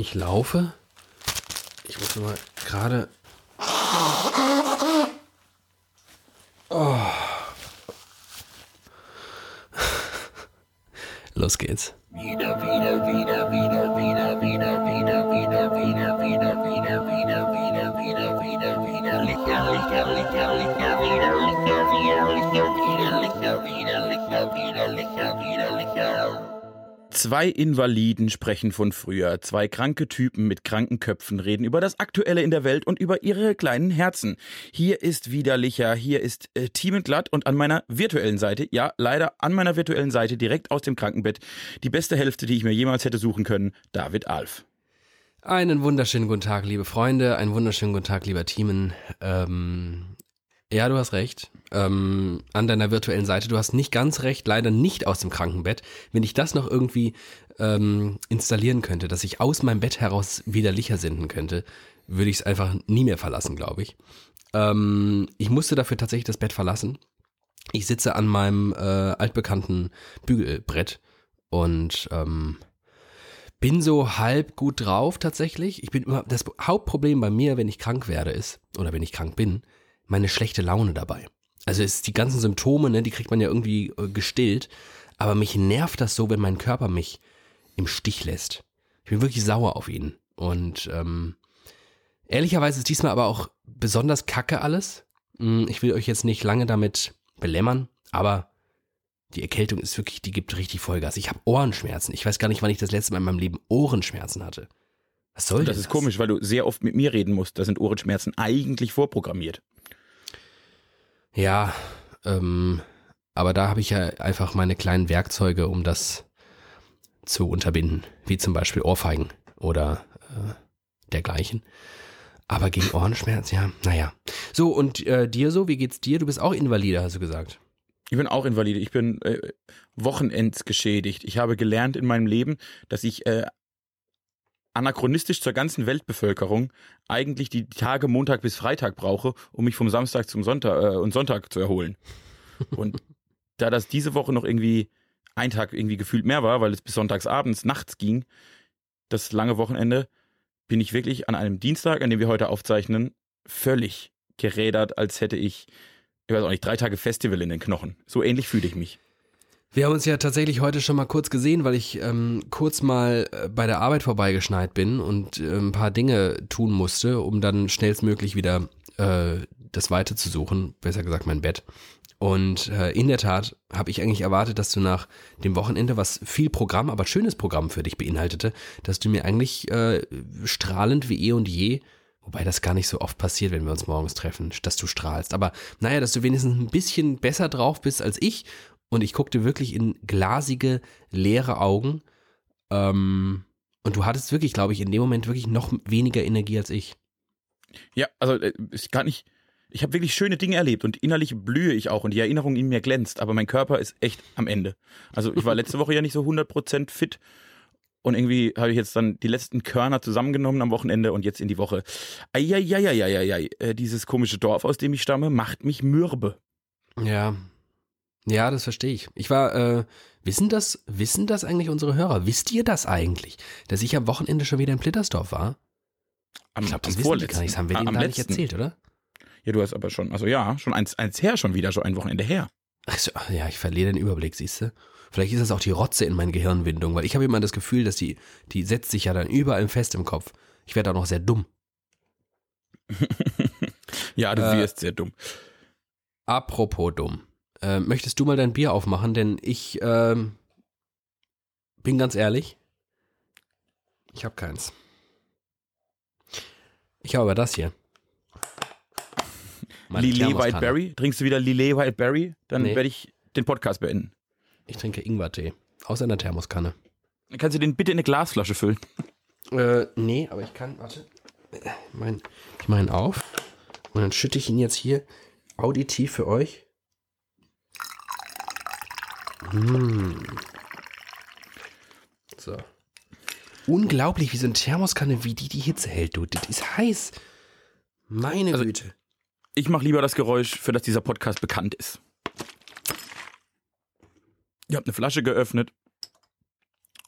Ich laufe. Ich muss mal gerade. Oh. Los geht's. Wieder, wieder, wieder, Zwei Invaliden sprechen von früher. Zwei kranke Typen mit kranken Köpfen reden über das Aktuelle in der Welt und über ihre kleinen Herzen. Hier ist widerlicher, hier ist äh, Glatt und an meiner virtuellen Seite, ja, leider an meiner virtuellen Seite, direkt aus dem Krankenbett, die beste Hälfte, die ich mir jemals hätte suchen können, David Alf. Einen wunderschönen guten Tag, liebe Freunde, einen wunderschönen guten Tag, lieber Teamen. Ähm, ja, du hast recht. Ähm, an deiner virtuellen Seite. Du hast nicht ganz recht, leider nicht aus dem Krankenbett. Wenn ich das noch irgendwie ähm, installieren könnte, dass ich aus meinem Bett heraus widerlicher senden könnte, würde ich es einfach nie mehr verlassen, glaube ich. Ähm, ich musste dafür tatsächlich das Bett verlassen. Ich sitze an meinem äh, altbekannten Bügelbrett und ähm, bin so halb gut drauf tatsächlich. Ich bin immer, das Hauptproblem bei mir, wenn ich krank werde, ist, oder wenn ich krank bin, meine schlechte Laune dabei. Also ist die ganzen Symptome, ne, die kriegt man ja irgendwie äh, gestillt, aber mich nervt das so, wenn mein Körper mich im Stich lässt. Ich bin wirklich sauer auf ihn. Und ähm, ehrlicherweise ist diesmal aber auch besonders kacke alles. Hm, ich will euch jetzt nicht lange damit belämmern, aber die Erkältung ist wirklich, die gibt richtig Vollgas. Ich habe Ohrenschmerzen. Ich weiß gar nicht, wann ich das letzte Mal in meinem Leben Ohrenschmerzen hatte. Was soll das? Das ist komisch, weil du sehr oft mit mir reden musst. Da sind Ohrenschmerzen eigentlich vorprogrammiert. Ja, ähm, aber da habe ich ja einfach meine kleinen Werkzeuge, um das zu unterbinden, wie zum Beispiel Ohrfeigen oder äh, dergleichen. Aber gegen Ohrenschmerz, ja, naja. So, und äh, dir so, wie geht's dir? Du bist auch Invalide, hast du gesagt. Ich bin auch Invalide. Ich bin äh, wochenendsgeschädigt. Ich habe gelernt in meinem Leben, dass ich äh, anachronistisch zur ganzen Weltbevölkerung eigentlich die Tage Montag bis Freitag brauche, um mich vom Samstag zum Sonntag äh, und Sonntag zu erholen. Und da das diese Woche noch irgendwie ein Tag irgendwie gefühlt mehr war, weil es bis sonntags abends, nachts ging, das lange Wochenende, bin ich wirklich an einem Dienstag, an dem wir heute aufzeichnen, völlig gerädert, als hätte ich, ich weiß auch nicht, drei Tage Festival in den Knochen. So ähnlich fühle ich mich. Wir haben uns ja tatsächlich heute schon mal kurz gesehen, weil ich ähm, kurz mal äh, bei der Arbeit vorbeigeschneit bin und äh, ein paar Dinge tun musste, um dann schnellstmöglich wieder äh, das Weite zu suchen, besser gesagt mein Bett. Und äh, in der Tat habe ich eigentlich erwartet, dass du nach dem Wochenende, was viel Programm, aber schönes Programm für dich beinhaltete, dass du mir eigentlich äh, strahlend wie eh und je Wobei das gar nicht so oft passiert, wenn wir uns morgens treffen, dass du strahlst. Aber naja, dass du wenigstens ein bisschen besser drauf bist als ich und ich guckte wirklich in glasige, leere Augen. Ähm, und du hattest wirklich, glaube ich, in dem Moment wirklich noch weniger Energie als ich. Ja, also äh, ich kann nicht. Ich habe wirklich schöne Dinge erlebt und innerlich blühe ich auch und die Erinnerung in mir glänzt, aber mein Körper ist echt am Ende. Also ich war letzte Woche ja nicht so 100% fit und irgendwie habe ich jetzt dann die letzten Körner zusammengenommen am Wochenende und jetzt in die Woche. Eieieiei, äh, dieses komische Dorf, aus dem ich stamme, macht mich mürbe. Ja, ja, das verstehe ich. Ich war, äh, wissen das, wissen das eigentlich unsere Hörer? Wisst ihr das eigentlich, dass ich am Wochenende schon wieder in Plittersdorf war? Am, ich glaube, das wissen die gar nicht. Das haben wir denen gar nicht erzählt, oder? Ja, du hast aber schon, also ja, schon eins, eins her schon wieder, schon ein Wochenende her. Also, ja, ich verliere den Überblick, siehst du? Vielleicht ist das auch die Rotze in meinen Gehirnwindungen, weil ich habe immer das Gefühl, dass die, die setzt sich ja dann überall fest im Kopf. Ich werde auch noch sehr dumm. ja, du äh, wirst sehr dumm. Apropos dumm. Äh, möchtest du mal dein Bier aufmachen? Denn ich äh, bin ganz ehrlich, ich habe keins. Ich habe aber das hier. Lillet Whiteberry? Trinkst du wieder Lillet Whiteberry? Dann nee. werde ich den Podcast beenden. Ich trinke Ingwertee. Aus einer Thermoskanne. Kannst du den bitte in eine Glasflasche füllen? Äh, nee, aber ich kann, warte. Mein, ich meine auf. Und dann schütte ich ihn jetzt hier auditiv für euch So. Unglaublich, wie so eine Thermoskanne, wie die die Hitze hält, du. Das ist heiß. Meine also, Güte. Ich mache lieber das Geräusch, für das dieser Podcast bekannt ist. Ihr habt eine Flasche geöffnet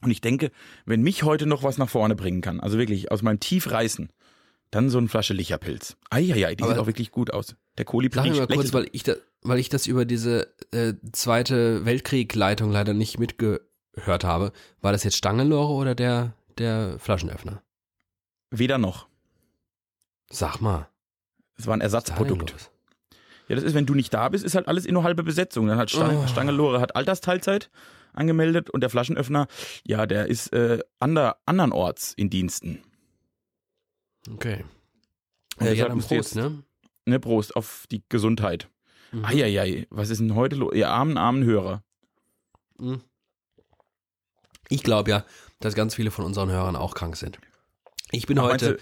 Und ich denke, wenn mich heute noch was nach vorne bringen kann, also wirklich aus meinem Tief reißen, dann so eine Flasche Licherpilz. Eieiei, die Aber- sieht auch wirklich gut aus. Der Sag Kolibri mir mal kurz, weil ich, da, weil ich das über diese äh, zweite Weltkrieg-Leitung leider nicht mitgehört habe. War das jetzt Stangenlore oder der, der Flaschenöffner? Weder noch. Sag mal. Es war ein ist da Ersatzprodukt. los? Ja, das ist, wenn du nicht da bist, ist halt alles in nur halbe Besetzung. Dann hat Stang Oh. Stangelore hat Altersteilzeit angemeldet und der Flaschenöffner, ja, der ist äh, ander, andernorts in Diensten. Okay. Und ja, dann Prost, jetzt- ne? Ne, Prost auf die Gesundheit. Mhm. Eieiei, was ist denn heute los? Ihr armen, armen Hörer. Mhm. Ich glaube ja, dass ganz viele von unseren Hörern auch krank sind. Ich bin heute,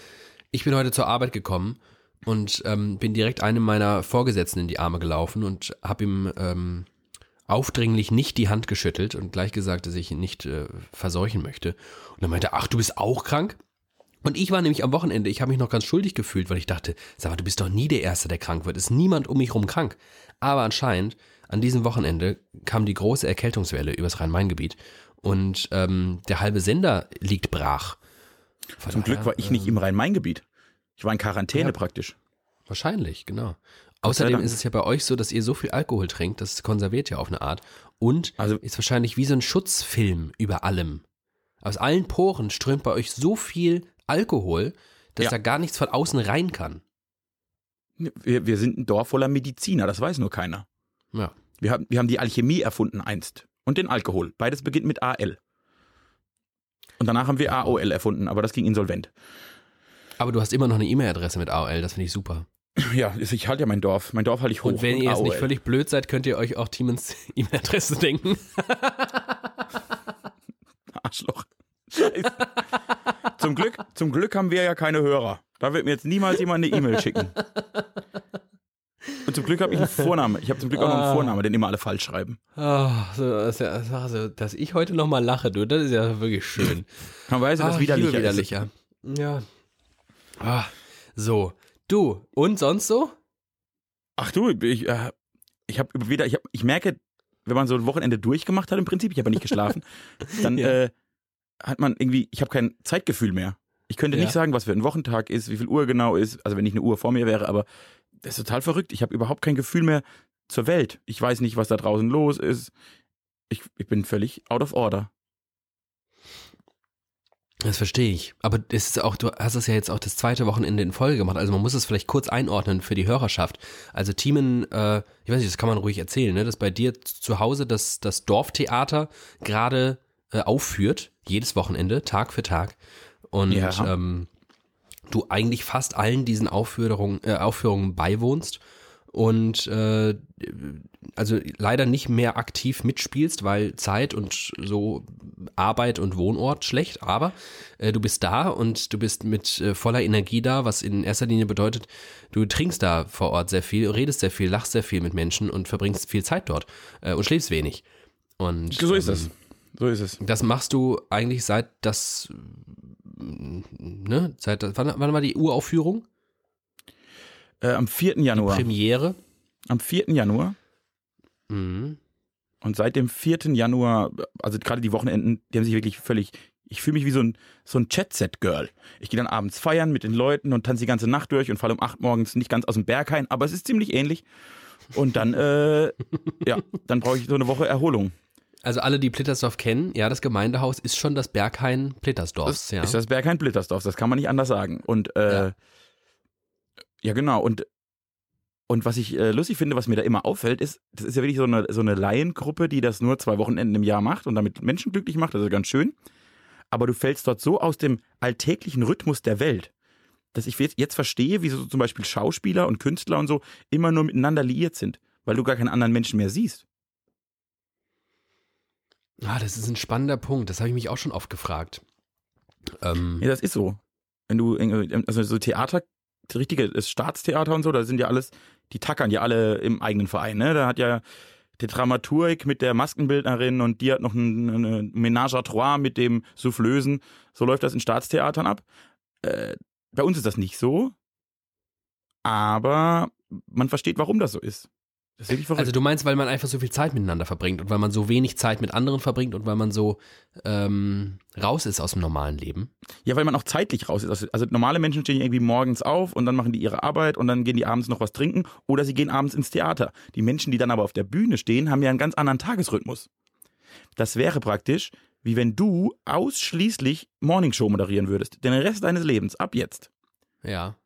ich bin heute zur Arbeit gekommen und ähm, bin direkt einem meiner Vorgesetzten in die Arme gelaufen und habe ihm ähm, aufdringlich nicht die Hand geschüttelt und gleich gesagt, dass ich ihn nicht äh, verseuchen möchte. Und er meinte, ach, du bist auch krank? Und ich war nämlich am Wochenende, ich habe mich noch ganz schuldig gefühlt, weil ich dachte, sag mal, du bist doch nie der Erste, der krank wird. Ist niemand um mich rum krank. Aber anscheinend, an diesem Wochenende kam die große Erkältungswelle übers Rhein-Main-Gebiet und ähm, der halbe Sender liegt brach. Von Zum Glück daher, war ich nicht ähm, im Rhein-Main-Gebiet. Ich war in Quarantäne Ja. praktisch. Wahrscheinlich, genau. Außerdem ist es ja bei euch so, dass ihr so viel Alkohol trinkt, das konserviert ja auf eine Art. Und Also- ist wahrscheinlich wie so ein Schutzfilm über allem. Aus allen Poren strömt bei euch so viel Alkohol, dass Ja. da gar nichts von außen rein kann. Wir, wir sind ein Dorf voller Mediziner, das weiß nur keiner. Ja. Wir haben, wir haben die Alchemie erfunden einst. Und den Alkohol. Beides beginnt mit AL. Und danach haben wir AOL erfunden, aber das ging insolvent. Aber du hast immer noch eine E-Mail-Adresse mit AOL, das finde ich super. Ja, ich halte ja mein Dorf. Mein Dorf halte ich hoch. Und wenn ihr jetzt AOL. nicht völlig blöd seid, könnt ihr euch auch Timens E-Mail-Adresse denken. Arschloch. Zum, Glück, zum Glück haben wir ja keine Hörer. Da wird mir jetzt niemals jemand eine E-Mail schicken. Und zum Glück habe ich einen Vorname. Ich habe zum Glück auch noch Ah. einen Vorname, den immer alle falsch schreiben. Oh, so, also, dass ich heute noch mal lache, du, das ist ja wirklich schön. Man weiß, dass Ah, liebe widerlicher ist. widerlicher. Ja. Ah, so. Du, und sonst so? Ach du, ich, äh, ich habe wieder, ich, hab, ich merke, wenn man so ein Wochenende durchgemacht hat im Prinzip, ich habe ja nicht geschlafen, dann Ja. äh, hat man irgendwie, ich habe kein Zeitgefühl mehr. Ich könnte Ja. nicht sagen, was für ein Wochentag ist, wie viel Uhr genau ist, also wenn nicht eine Uhr vor mir wäre, aber das ist total verrückt. Ich habe überhaupt kein Gefühl mehr zur Welt. Ich weiß nicht, was da draußen los ist. Ich, ich bin völlig out of order. Das verstehe ich. Aber es ist auch, du hast es ja jetzt auch das zweite Wochenende in Folge gemacht. Also man muss es vielleicht kurz einordnen für die Hörerschaft. Also Thiemen, äh, ich weiß nicht, das kann man ruhig erzählen, ne? dass bei dir zu Hause das, das Dorftheater gerade äh, aufführt, jedes Wochenende, Tag für Tag. Und Ja. ähm, du eigentlich fast allen diesen Aufführungen, äh, Aufführungen beiwohnst und äh, also leider nicht mehr aktiv mitspielst, weil Zeit und so Arbeit und Wohnort schlecht, aber äh, du bist da und du bist mit äh, voller Energie da, was in erster Linie bedeutet, du trinkst da vor Ort sehr viel, redest sehr viel, lachst sehr viel mit Menschen und verbringst viel Zeit dort äh, und schläfst wenig. Und So ist ähm, es. So ist es. das machst du eigentlich seit das, ne, seit, wann, wann war die Uraufführung? Äh, am 4. Januar. Premiere? Am 4. Januar. Mhm. Und seit dem 4. Januar, also gerade die Wochenenden, die haben sich wirklich völlig. Ich fühle mich wie so ein, so ein Chat-Set-Girl. Ich gehe dann abends feiern mit den Leuten und tanze die ganze Nacht durch und falle um 8 morgens nicht ganz aus dem Berg ein, aber es ist ziemlich ähnlich. Und dann, äh, ja, dann brauche ich so eine Woche Erholung. Also alle, die Plittersdorf kennen, ja, das Gemeindehaus ist schon das Berghain Plittersdorfs, Das ja. ist das Berghain Blittersdorf, das kann man nicht anders sagen. Und äh, Ja. ja. genau. Und, und was ich äh, lustig finde, was mir da immer auffällt, ist, das ist ja wirklich so eine, so eine Laiengruppe, die das nur zwei Wochenenden im Jahr macht und damit Menschen glücklich macht, das ist ganz schön. Aber du fällst dort so aus dem alltäglichen Rhythmus der Welt, dass ich jetzt jetzt verstehe, wie so zum Beispiel Schauspieler und Künstler und so immer nur miteinander liiert sind, weil du gar keinen anderen Menschen mehr siehst. Ah, das ist ein spannender Punkt, das habe ich mich auch schon oft gefragt. Ähm, Ja, das ist so. Wenn du, also so Theater, richtige Staatstheater und so, da sind ja alles, die tackern ja alle im eigenen Verein, ne? Da hat ja der Dramaturg mit der Maskenbildnerin und die hat noch ein, eine Ménage à trois mit dem Soufflösen. So läuft das in Staatstheatern ab. Äh, bei uns ist das nicht so. Aber man versteht, warum das so ist. Also du meinst, weil man einfach so viel Zeit miteinander verbringt und weil man so wenig Zeit mit anderen verbringt und weil man so ähm, raus ist aus dem normalen Leben. ja, weil man auch zeitlich raus ist. Also, also normale Menschen stehen irgendwie morgens auf und dann machen die ihre Arbeit und dann gehen die abends noch was trinken oder sie gehen abends ins Theater. Die Menschen, die dann aber auf der Bühne stehen, haben ja einen ganz anderen Tagesrhythmus. Das wäre praktisch, wie wenn du ausschließlich Morningshow moderieren würdest. Den Rest deines Lebens, ab jetzt. Ja.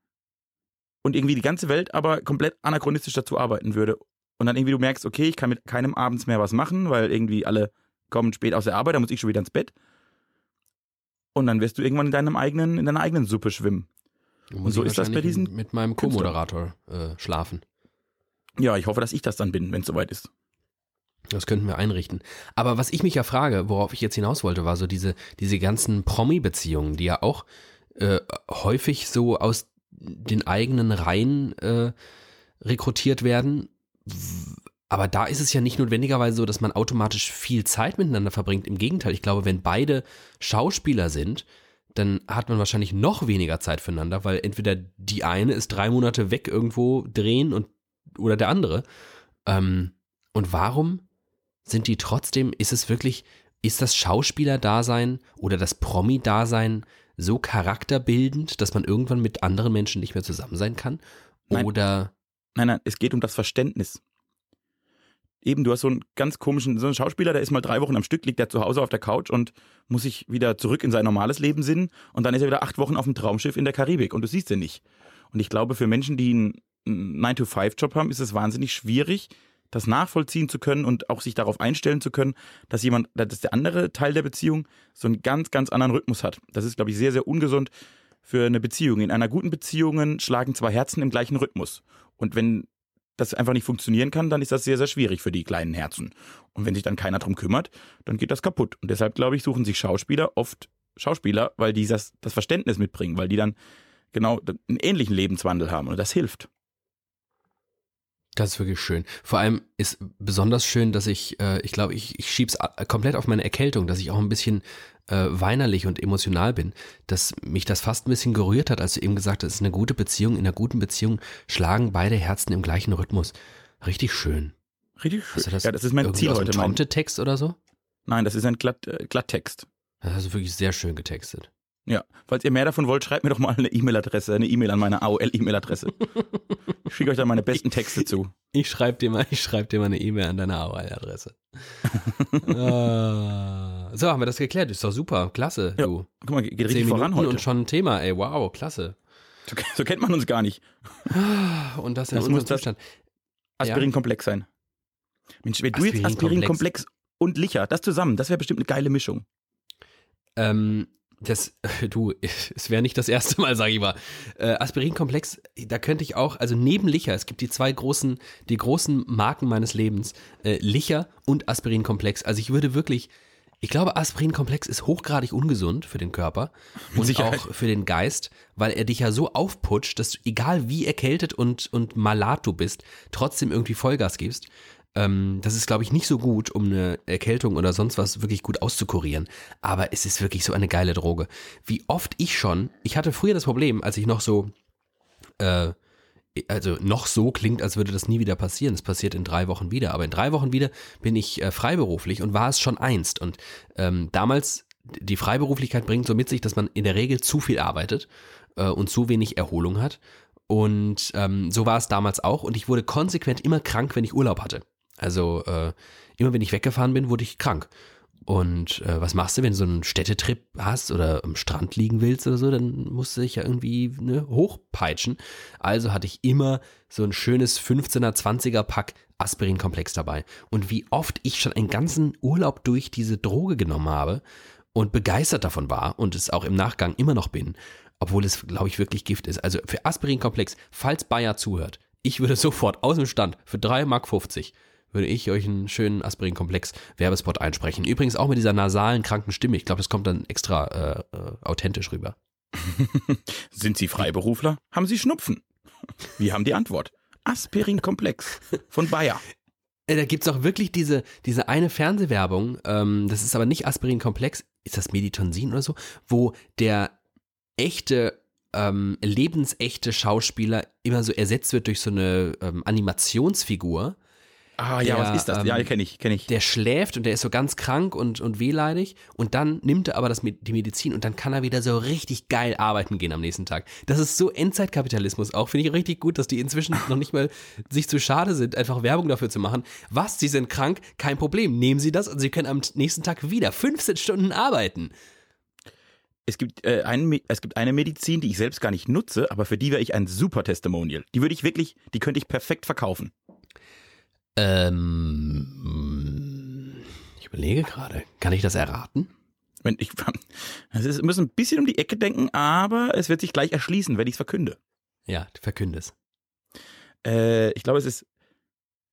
und irgendwie die ganze Welt aber komplett anachronistisch dazu arbeiten würde. Und dann irgendwie du merkst, okay, ich kann mit keinem abends mehr was machen, weil irgendwie alle kommen spät aus der Arbeit, da muss ich schon wieder ins Bett. Und dann wirst du irgendwann in deinem eigenen, in deiner eigenen Suppe schwimmen. Muss so ist das bei diesen mit meinem. Co-Moderator äh, schlafen. Ja, ich hoffe, dass ich das dann bin, wenn es soweit ist. Das könnten wir einrichten. Aber was ich mich ja frage, worauf ich jetzt hinaus wollte, war so diese, diese ganzen Promi-Beziehungen, die ja auch äh, häufig so aus den eigenen Reihen äh, rekrutiert werden. Aber da ist es ja nicht notwendigerweise so, dass man automatisch viel Zeit miteinander verbringt. Im Gegenteil, ich glaube, wenn beide Schauspieler sind, dann hat man wahrscheinlich noch weniger Zeit füreinander, weil entweder die eine ist drei Monate weg irgendwo drehen und oder der andere. Ähm, und warum sind die trotzdem, ist es wirklich, ist das Schauspieler-Dasein oder das Promi-Dasein so charakterbildend, dass man irgendwann mit anderen Menschen nicht mehr zusammen sein kann? Oder, Nein, nein, es geht um das Verständnis. Eben, du hast so einen ganz komischen, so einen Schauspieler, der ist mal drei Wochen am Stück, liegt der zu Hause auf der Couch und muss sich wieder zurück in sein normales Leben sinnen und dann ist er wieder acht Wochen auf dem Traumschiff in der Karibik und du siehst ihn nicht. Und ich glaube, für Menschen, die einen 9-to-5-Job haben, ist es wahnsinnig schwierig, das nachvollziehen zu können und auch sich darauf einstellen zu können, dass jemand, dass der andere Teil der Beziehung so einen ganz, ganz anderen Rhythmus hat. Das ist, glaube ich, sehr, sehr ungesund für eine Beziehung. In einer guten Beziehung schlagen zwei Herzen im gleichen Rhythmus. Und wenn das einfach nicht funktionieren kann, dann ist das sehr, sehr schwierig für die kleinen Herzen. Und wenn sich dann keiner drum kümmert, dann geht das kaputt. Und deshalb, glaube ich, suchen sich Schauspieler oft Schauspieler, weil die das, das Verständnis mitbringen, weil die dann genau einen ähnlichen Lebenswandel haben. Und das hilft. Das ist wirklich schön. Vor allem ist besonders schön, dass ich, äh, ich glaube, ich, ich schieb's komplett auf meine Erkältung, dass ich auch ein bisschen äh, weinerlich und emotional bin, dass mich das fast ein bisschen gerührt hat, als du eben gesagt hast, es ist eine gute Beziehung, in einer guten Beziehung schlagen beide Herzen im gleichen Rhythmus. Richtig schön. Richtig schön. Hast du das, ja, das ist mein Ziel aus heute. Einem Mein, Tomte-Text oder so? nein, das ist ein Glatt, äh, Glatttext. Das hast du wirklich sehr schön getextet. Ja, falls ihr mehr davon wollt, schreibt mir doch mal eine E-Mail-Adresse, eine E-Mail an meine AOL-E-Mail-Adresse. ich schicke euch dann meine besten Texte zu. Ich schreibe dir mal, ich schreib dir mal eine E-Mail an deine AOL-Adresse. äh, so, haben wir das geklärt. Ist doch super. Klasse, Ja, du. Guck mal, geht richtig Minuten voran heute. und schon ein Thema, ey, wow, klasse. So, so kennt man uns gar nicht. Und das in Das unserem Zustand. Aspirinkomplex sein. Mensch, wenn du jetzt Aspirinkomplex. Aspirinkomplex und Licher, das zusammen, das wäre bestimmt eine geile Mischung. Ähm, das, du, es wäre nicht das erste Mal, sage ich mal. Äh, Aspirinkomplex, da könnte ich auch, also neben Licher, es gibt die zwei großen, die großen Marken meines Lebens, äh, Licher und Aspirinkomplex. Also ich würde wirklich, ich glaube, Aspirinkomplex ist hochgradig ungesund für den Körper und Sicherheit. auch für den Geist, weil er dich ja so aufputscht, dass du, egal wie erkältet und, und malat du bist, trotzdem irgendwie Vollgas gibst. Ähm, das ist, glaube ich, nicht so gut, um eine Erkältung oder sonst was wirklich gut auszukurieren. Aber es ist wirklich so eine geile Droge. Wie oft ich schon, ich hatte früher das Problem, als ich noch so, äh, also noch so klingt, als würde das nie wieder passieren. Es passiert in drei Wochen wieder. Aber in drei Wochen wieder bin ich äh, freiberuflich und war es schon einst. Und ähm, damals, die Freiberuflichkeit bringt so mit sich, dass man in der Regel zu viel arbeitet äh, und zu wenig Erholung hat. Und ähm, so war es damals auch. Und ich wurde konsequent immer krank, wenn ich Urlaub hatte. Also äh, immer wenn ich weggefahren bin, wurde ich krank. Und äh, was machst du, wenn du so einen Städtetrip hast oder am Strand liegen willst oder so, dann musst du dich ja irgendwie ne, hochpeitschen. Also hatte ich immer so ein schönes 15er, 20er Pack Aspirinkomplex dabei. Und wie oft ich schon einen ganzen Urlaub durch diese Droge genommen habe und begeistert davon war und es auch im Nachgang immer noch bin, obwohl es, glaube ich, wirklich Gift ist. Also für Aspirinkomplex, falls Bayer zuhört, ich würde sofort aus dem Stand für 3,50 Mark würde ich euch einen schönen Aspirin-Komplex Werbespot einsprechen. Übrigens auch mit dieser nasalen, kranken Stimme. Ich glaube, das kommt dann extra äh, äh, authentisch rüber. Sind Sie Freiberufler? Haben Sie Schnupfen? Wir haben die Antwort. Aspirinkomplex von Bayer. Äh, Da gibt's auch wirklich diese, diese eine Fernsehwerbung, ähm, das ist aber nicht Aspirin-Komplex, ist das Meditonsin oder so, wo der echte, ähm, lebensechte Schauspieler immer so ersetzt wird durch so eine ähm, Animationsfigur, Ah ja, Der, was ist das? ja, ähm, kenne ich, kenne ich. Der schläft und der ist so ganz krank und, und wehleidig und dann nimmt er aber das, die Medizin und dann kann er wieder so richtig geil arbeiten gehen am nächsten Tag. Das ist so Endzeitkapitalismus auch. Finde ich richtig gut, dass die inzwischen noch nicht mal sich zu schade sind, einfach Werbung dafür zu machen. Was, Sie sind krank? Kein Problem. Nehmen Sie das und Sie können am nächsten Tag wieder 15 Stunden arbeiten. Es gibt, äh, ein, es gibt eine Medizin, die ich selbst gar nicht nutze, aber für die wäre ich ein super Testimonial. Die würde ich wirklich, die könnte ich perfekt verkaufen. Ähm, ich überlege gerade. Kann ich das erraten? Wenn ich, es ist, wir müssen ein bisschen um die Ecke denken, aber es wird sich gleich erschließen, wenn ich es verkünde. Ja, verkünde es. Äh, ich glaube, es ist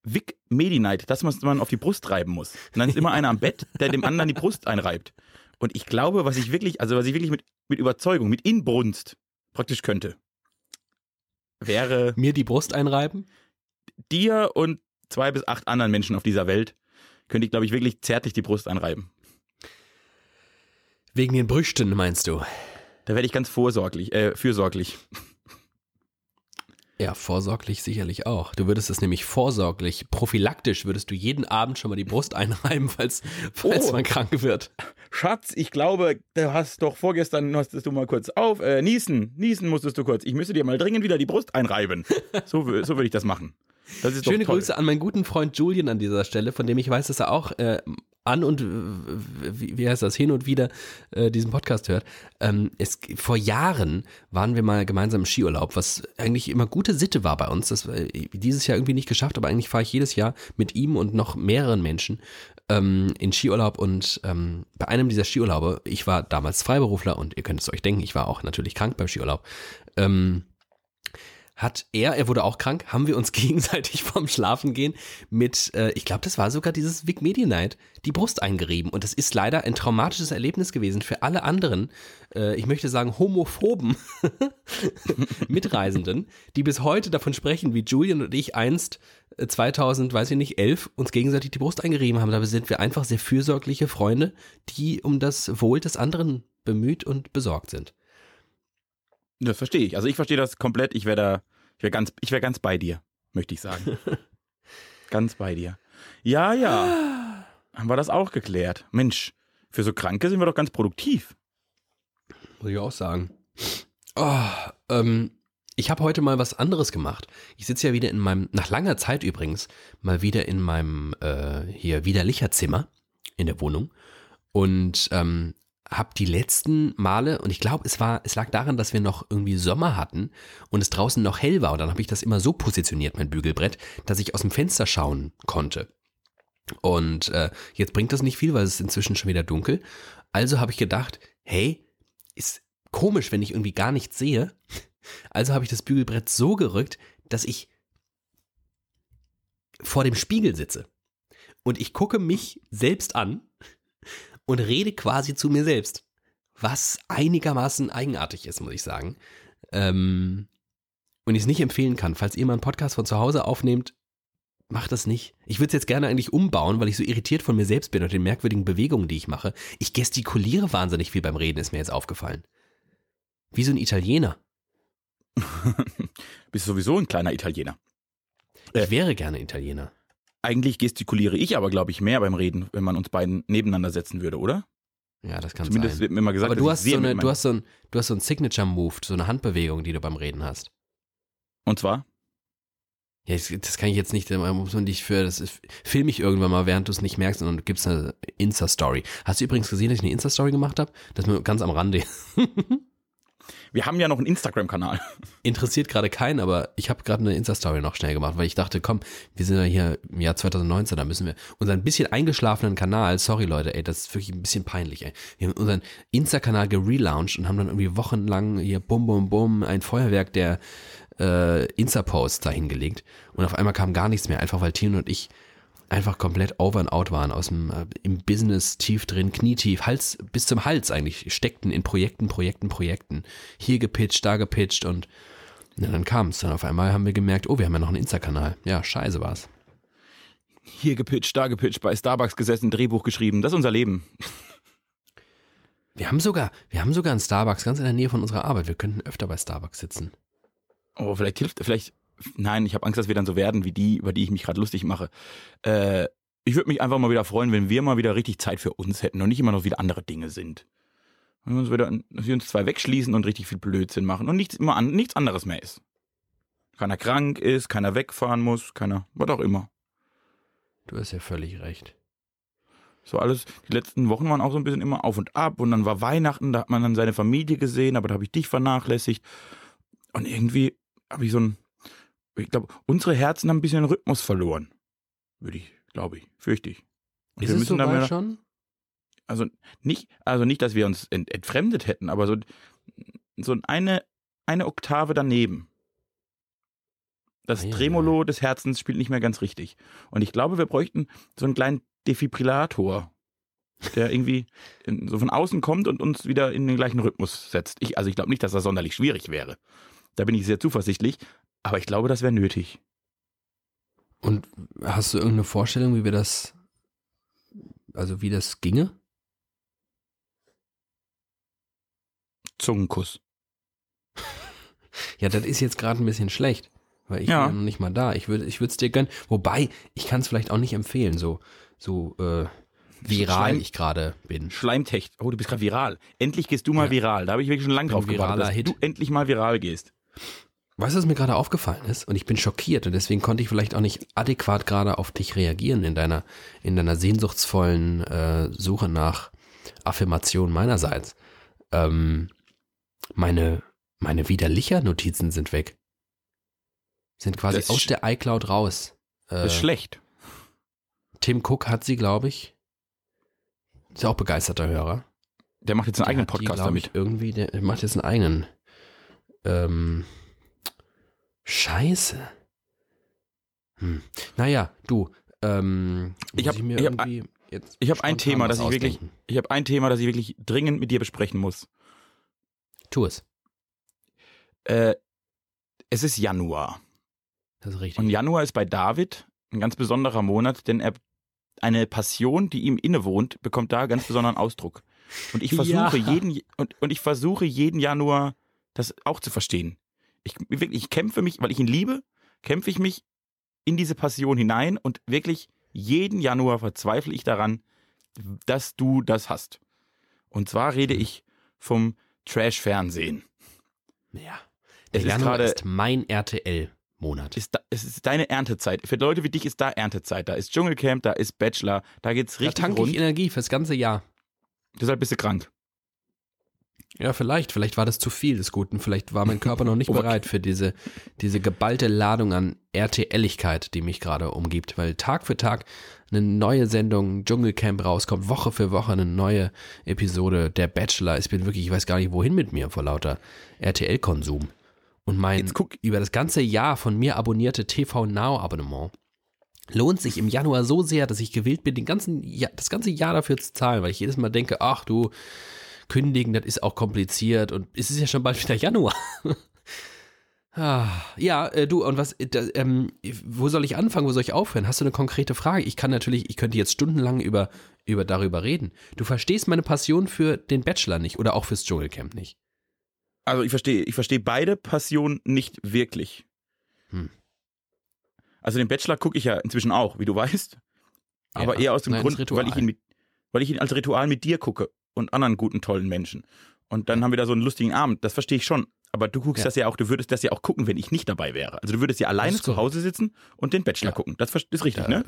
Vic Medi-Night, das, was man auf die Brust reiben muss. Und dann ist immer einer am Bett, der dem anderen die Brust einreibt. Und ich glaube, was ich wirklich, also was ich wirklich mit, mit Überzeugung, mit Inbrunst praktisch könnte, wäre Mir die Brust einreiben? dir und zwei bis acht anderen Menschen auf dieser Welt, könnte ich, glaube ich, wirklich zärtlich die Brust einreiben. Wegen den Brüsten, meinst du? Da werde ich ganz vorsorglich, äh, fürsorglich. Ja, vorsorglich sicherlich auch. Du würdest es nämlich vorsorglich, prophylaktisch würdest du jeden Abend schon mal die Brust einreiben, falls, falls Oh. man krank wird. Schatz, ich glaube, du hast doch vorgestern, musstest du mal kurz auf, äh, niesen, niesen musstest du kurz. Ich müsste dir mal dringend wieder die Brust einreiben. So, so würde ich das machen. Schöne. Grüße an meinen guten Freund Julian an dieser Stelle, von dem ich weiß, dass er auch äh, an und, äh, wie, wie heißt das, hin und wieder äh, diesen Podcast hört. Ähm, es, vor Jahren waren wir mal gemeinsam im Skiurlaub, was eigentlich immer gute Sitte war bei uns. Das war dieses Jahr irgendwie nicht geschafft, aber eigentlich fahre ich jedes Jahr mit ihm und noch mehreren Menschen ähm, in Skiurlaub und ähm, bei einem dieser Skiurlaube, ich war damals Freiberufler und ihr könnt es euch denken, ich war auch natürlich krank beim Skiurlaub, ähm, hat er, er wurde auch krank, haben wir uns gegenseitig vorm Schlafengehen mit, äh, ich glaube, das war sogar dieses Vic Medi Night, die Brust eingerieben. Und das ist leider ein traumatisches Erlebnis gewesen für alle anderen, äh, ich möchte sagen, homophoben Mitreisenden, die bis heute davon sprechen, wie Julian und ich einst äh, 2000, weiß ich nicht, 11 uns gegenseitig die Brust eingerieben haben. Dabei sind wir einfach sehr fürsorgliche Freunde, die um das Wohl des anderen bemüht und besorgt sind. Das verstehe ich. Also ich verstehe das komplett. Ich wäre da, ich wäre ganz, ich wäre ganz bei dir, möchte ich sagen. ganz bei dir. Ja, ja. Haben wir das auch geklärt. Mensch, für so Kranke sind wir doch ganz produktiv. Muss ich auch sagen. Oh, ähm, ich habe heute mal was anderes gemacht. Ich sitze ja wieder in meinem, nach langer Zeit übrigens, mal wieder in meinem äh, hier widerlicher Zimmer in der Wohnung und ähm, habe die letzten Male und ich glaube, es war, es lag daran, dass wir noch irgendwie Sommer hatten und es draußen noch hell war und dann habe ich das immer so positioniert, mein Bügelbrett, dass ich aus dem Fenster schauen konnte. Und äh, jetzt bringt das nicht viel, weil es ist inzwischen schon wieder dunkel. Also habe ich gedacht, hey, ist komisch, wenn ich irgendwie gar nichts sehe. Also habe ich das Bügelbrett so gerückt, dass ich vor dem Spiegel sitze. Und ich gucke mich selbst an und rede quasi zu mir selbst. Was einigermaßen eigenartig ist, muss ich sagen. Ähm, und ich es nicht empfehlen kann. Falls ihr mal einen Podcast von zu Hause aufnehmt, macht das nicht. Ich würde es jetzt gerne eigentlich umbauen, weil ich so irritiert von mir selbst bin und den merkwürdigen Bewegungen, die ich mache. Ich gestikuliere wahnsinnig viel beim Reden, ist mir jetzt aufgefallen. Wie so ein Italiener. Bist sowieso ein kleiner Italiener. Ich Äh. wäre gerne Italiener. Eigentlich gestikuliere ich aber, glaube ich, mehr beim Reden, wenn man uns beiden nebeneinander setzen würde, oder? Ja, das kann Zumindest sein. wird mir immer gesagt, Aber du hast, so eine, du, hast so ein, du hast so ein Signature-Move, so eine Handbewegung, die du beim Reden hast. Und zwar? Ja, das, kann ich jetzt nicht, da muss man dich für, das film ich irgendwann mal, während du es nicht merkst und du gibst eine Insta-Story. Hast du übrigens gesehen, dass ich eine Insta-Story gemacht habe? Das ist nur ganz am Rande. Wir haben ja noch einen Instagram-Kanal. Interessiert gerade keinen, aber ich habe gerade eine Insta-Story noch schnell gemacht, weil ich dachte, komm, wir sind ja hier im Jahr 2019, da müssen wir unseren bisschen eingeschlafenen Kanal, sorry Leute, ey, das ist wirklich ein bisschen peinlich, ey. Wir haben unseren Insta-Kanal gelauncht und haben dann irgendwie wochenlang hier bum bum bum ein Feuerwerk der äh, Insta-Posts dahingelegt und auf einmal kam gar nichts mehr, einfach weil Tino und ich einfach komplett over and out waren, aus dem äh, im Business tief drin, knietief, Hals bis zum Hals eigentlich, steckten in Projekten, Projekten, Projekten. Hier gepitcht, da gepitcht und ja, dann kam es. Dann auf einmal haben wir gemerkt, oh, wir haben ja noch einen Insta-Kanal. Ja, scheiße war's. Hier gepitcht, da gepitcht, bei Starbucks gesessen, Drehbuch geschrieben. Das ist unser Leben. Wir haben sogar, wir haben sogar einen Starbucks ganz in der Nähe von unserer Arbeit. Wir könnten öfter bei Starbucks sitzen. Oh, vielleicht hilft, vielleicht nein, ich habe Angst, dass wir dann so werden wie die, über die ich mich gerade lustig mache. Äh, ich würde mich einfach mal wieder freuen, wenn wir mal wieder richtig Zeit für uns hätten und nicht immer noch wieder andere Dinge sind. Wenn wir uns, wieder, dass wir uns zwei wegschließen und richtig viel Blödsinn machen und nichts, immer an, nichts anderes mehr ist. Keiner krank ist, keiner wegfahren muss, keiner, was auch immer. Du hast ja völlig recht. So alles, die letzten Wochen waren auch so ein bisschen immer auf und ab und dann war Weihnachten, da hat man dann seine Familie gesehen, aber da habe ich dich vernachlässigt. Und irgendwie habe ich so ein, ich glaube, unsere Herzen haben ein bisschen Rhythmus verloren. Würde ich, glaube ich, fürchte ich. Und Ist wir es müssen so weit schon? also nicht, also nicht, dass wir uns ent, entfremdet hätten, aber so, so eine, eine Oktave daneben. Das Ah, ja, Tremolo des Herzens spielt nicht mehr ganz richtig. Und ich glaube, wir bräuchten so einen kleinen Defibrillator, der irgendwie in, so von außen kommt und uns wieder in den gleichen Rhythmus setzt. Ich, also ich glaube nicht, dass das sonderlich schwierig wäre. Da bin ich sehr zuversichtlich, aber ich glaube, das wäre nötig. Und hast du irgendeine Vorstellung, wie wir das, also wie das ginge? Zungenkuss. Ja, das ist jetzt gerade ein bisschen schlecht, weil ich Ja. bin ja noch nicht mal da. Ich würde ich würde es dir gönnen. Wobei, ich kann es vielleicht auch nicht empfehlen, so, so äh, viral Schleim- ich gerade bin. Schleimtecht. Oh, du bist gerade viral. Endlich gehst du mal Ja. viral. Da habe ich wirklich schon lange drauf gewartet, dass Hit. du endlich mal viral gehst. Weißt du, was mir gerade aufgefallen ist? Und ich bin schockiert und deswegen konnte ich vielleicht auch nicht adäquat gerade auf dich reagieren in deiner, in deiner sehnsuchtsvollen äh, Suche nach Affirmation meinerseits. Ähm, meine, meine widerlicher Notizen sind weg. Sind quasi Das aus der iCloud raus. Äh, ist schlecht. Tim Cook hat sie, glaube ich. Ist ja auch begeisterter Hörer. Der macht jetzt einen Der eigenen die, Podcast glaub damit. Ich, irgendwie, der macht jetzt einen eigenen. Ähm, Scheiße. Hm. Naja, du, ähm, Ich muss hab- mir ich hab jetzt Ich habe ein Thema, das ich wirklich, ich habe ein Thema, das ich wirklich dringend mit dir besprechen muss. Tu es. Äh, es ist Januar. Das ist richtig. Und Januar ist bei David ein ganz besonderer Monat, denn er eine Passion, die ihm innewohnt, bekommt da ganz besonderen Ausdruck. Und ich versuche Ja. jeden und, und ich versuche jeden Januar das auch zu verstehen. Ich wirklich, ich kämpfe mich, weil ich ihn liebe, kämpfe ich mich in diese Passion hinein und wirklich jeden Januar verzweifle ich daran, dass du das hast. Und zwar rede ich vom Trash-Fernsehen. ja. Es Der ist Januar gerade- ist mein RTL-Monat. ist da, es ist deine Erntezeit. Für Leute wie dich ist da Erntezeit. Da ist Dschungelcamp, da ist Bachelor, da geht's Da richtig tanke ich rund. Energie fürs ganze Jahr. Deshalb bist du krank. Ja, vielleicht. Vielleicht war das zu viel des Guten. Vielleicht war mein Körper noch nicht Okay. bereit für diese, diese geballte Ladung an RTLigkeit, die mich gerade umgibt. Weil Tag für Tag eine neue Sendung Dschungelcamp rauskommt, Woche für Woche eine neue Episode Der Bachelor. Ich bin wirklich, ich weiß gar nicht, wohin mit mir vor lauter RTL-Konsum. Und mein über das ganze Jahr von mir abonnierte TV Now Abonnement lohnt sich im Januar so sehr, dass ich gewillt bin, den ganzen Jahr, das ganze Jahr dafür zu zahlen, weil ich jedes Mal denke, ach du, kündigen, das ist auch kompliziert und es ist ja schon bald wieder Januar. ah, ja, äh, du, und was, äh, ähm, wo soll ich anfangen, wo soll ich aufhören? Hast du eine konkrete Frage? Ich kann natürlich, ich könnte jetzt stundenlang über, über darüber reden. Du verstehst meine Passion für den Bachelor nicht oder auch fürs Dschungelcamp nicht. Also ich verstehe, ich verstehe beide Passionen nicht wirklich. Hm. Also den Bachelor gucke ich ja inzwischen auch, wie du weißt. Aber Ja, eher aus dem Grund, weil ich ihn mit, weil ich ihn als Ritual mit dir gucke und anderen guten, tollen Menschen. Und dann haben wir da so einen lustigen Abend. Das verstehe ich schon. Aber du guckst Ja. das ja auch, du würdest das ja auch gucken, wenn ich nicht dabei wäre. Also du würdest ja alleine zu. Hause sitzen und den Bachelor Ja. gucken. Das ist richtig, ne?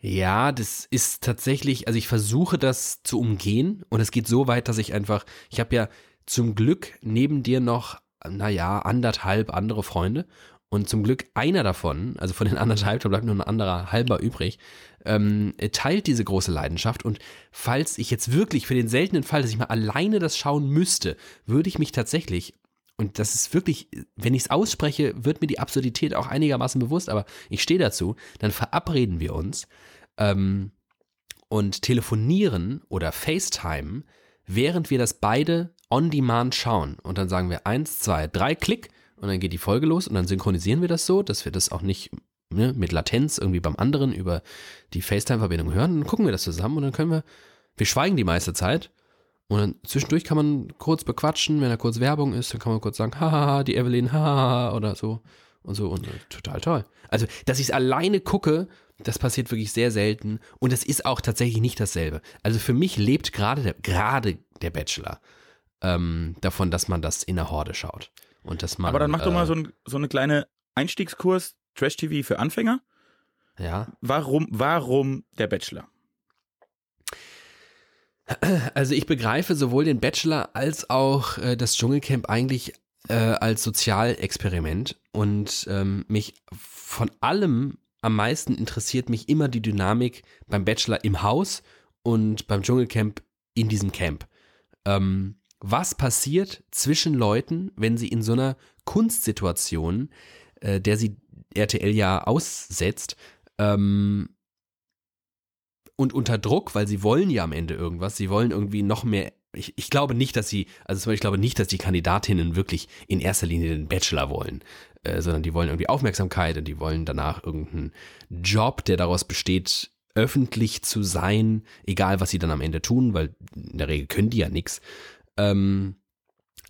Ja, das ist tatsächlich, also ich versuche das zu umgehen und es geht so weit, dass ich einfach, ich habe ja zum Glück neben dir noch, naja, anderthalb andere Freunde und zum Glück einer davon, also von den anderthalb, da bleibt nur ein anderer halber übrig, ähm, teilt diese große Leidenschaft und falls ich jetzt wirklich für den seltenen Fall, dass ich mal alleine das schauen müsste, würde ich mich tatsächlich und das ist wirklich, wenn ich es ausspreche, wird mir die Absurdität auch einigermaßen bewusst, aber ich stehe dazu, dann verabreden wir uns ähm, und telefonieren oder FaceTime, während wir das beide on demand schauen. Und dann sagen wir eins, zwei, drei, Klick und dann geht die Folge los und dann synchronisieren wir das so, dass wir das auch nicht ne, mit Latenz irgendwie beim anderen über die FaceTime-Verbindung hören. Dann gucken wir das zusammen und dann können wir, wir schweigen die meiste Zeit und dann zwischendurch kann man kurz bequatschen, wenn da kurz Werbung ist, dann kann man kurz sagen, haha, die Evelyn, haha, oder so. und so und äh, total toll. Also, dass ich es alleine gucke, das passiert wirklich sehr selten und es ist auch tatsächlich nicht dasselbe. Also für mich lebt gerade der, gerade der Bachelor ähm, davon, dass man das in der Horde schaut. Und dass man, Aber dann mach doch äh, mal so, ein, so eine kleine Einstiegskurs Trash-TV für Anfänger. Ja, Warum, warum der Bachelor? also ich begreife sowohl den Bachelor als auch äh, das Dschungelcamp eigentlich äh, als Sozialexperiment und ähm, mich von allem am meisten interessiert mich immer die Dynamik beim Bachelor im Haus und beim Dschungelcamp in diesem Camp. Ähm, was passiert zwischen Leuten, wenn sie in so einer Kunstsituation, äh, der sie RTL ja aussetzt, ähm, und unter Druck, weil sie wollen ja am Ende irgendwas, sie wollen irgendwie noch mehr. Ich, ich glaube nicht, dass sie, also ich glaube nicht, dass die Kandidatinnen wirklich in erster Linie den Bachelor wollen, äh, sondern die wollen irgendwie Aufmerksamkeit und die wollen danach irgendeinen Job, der daraus besteht, öffentlich zu sein, egal was sie dann am Ende tun, weil in der Regel können die ja nichts. Ähm,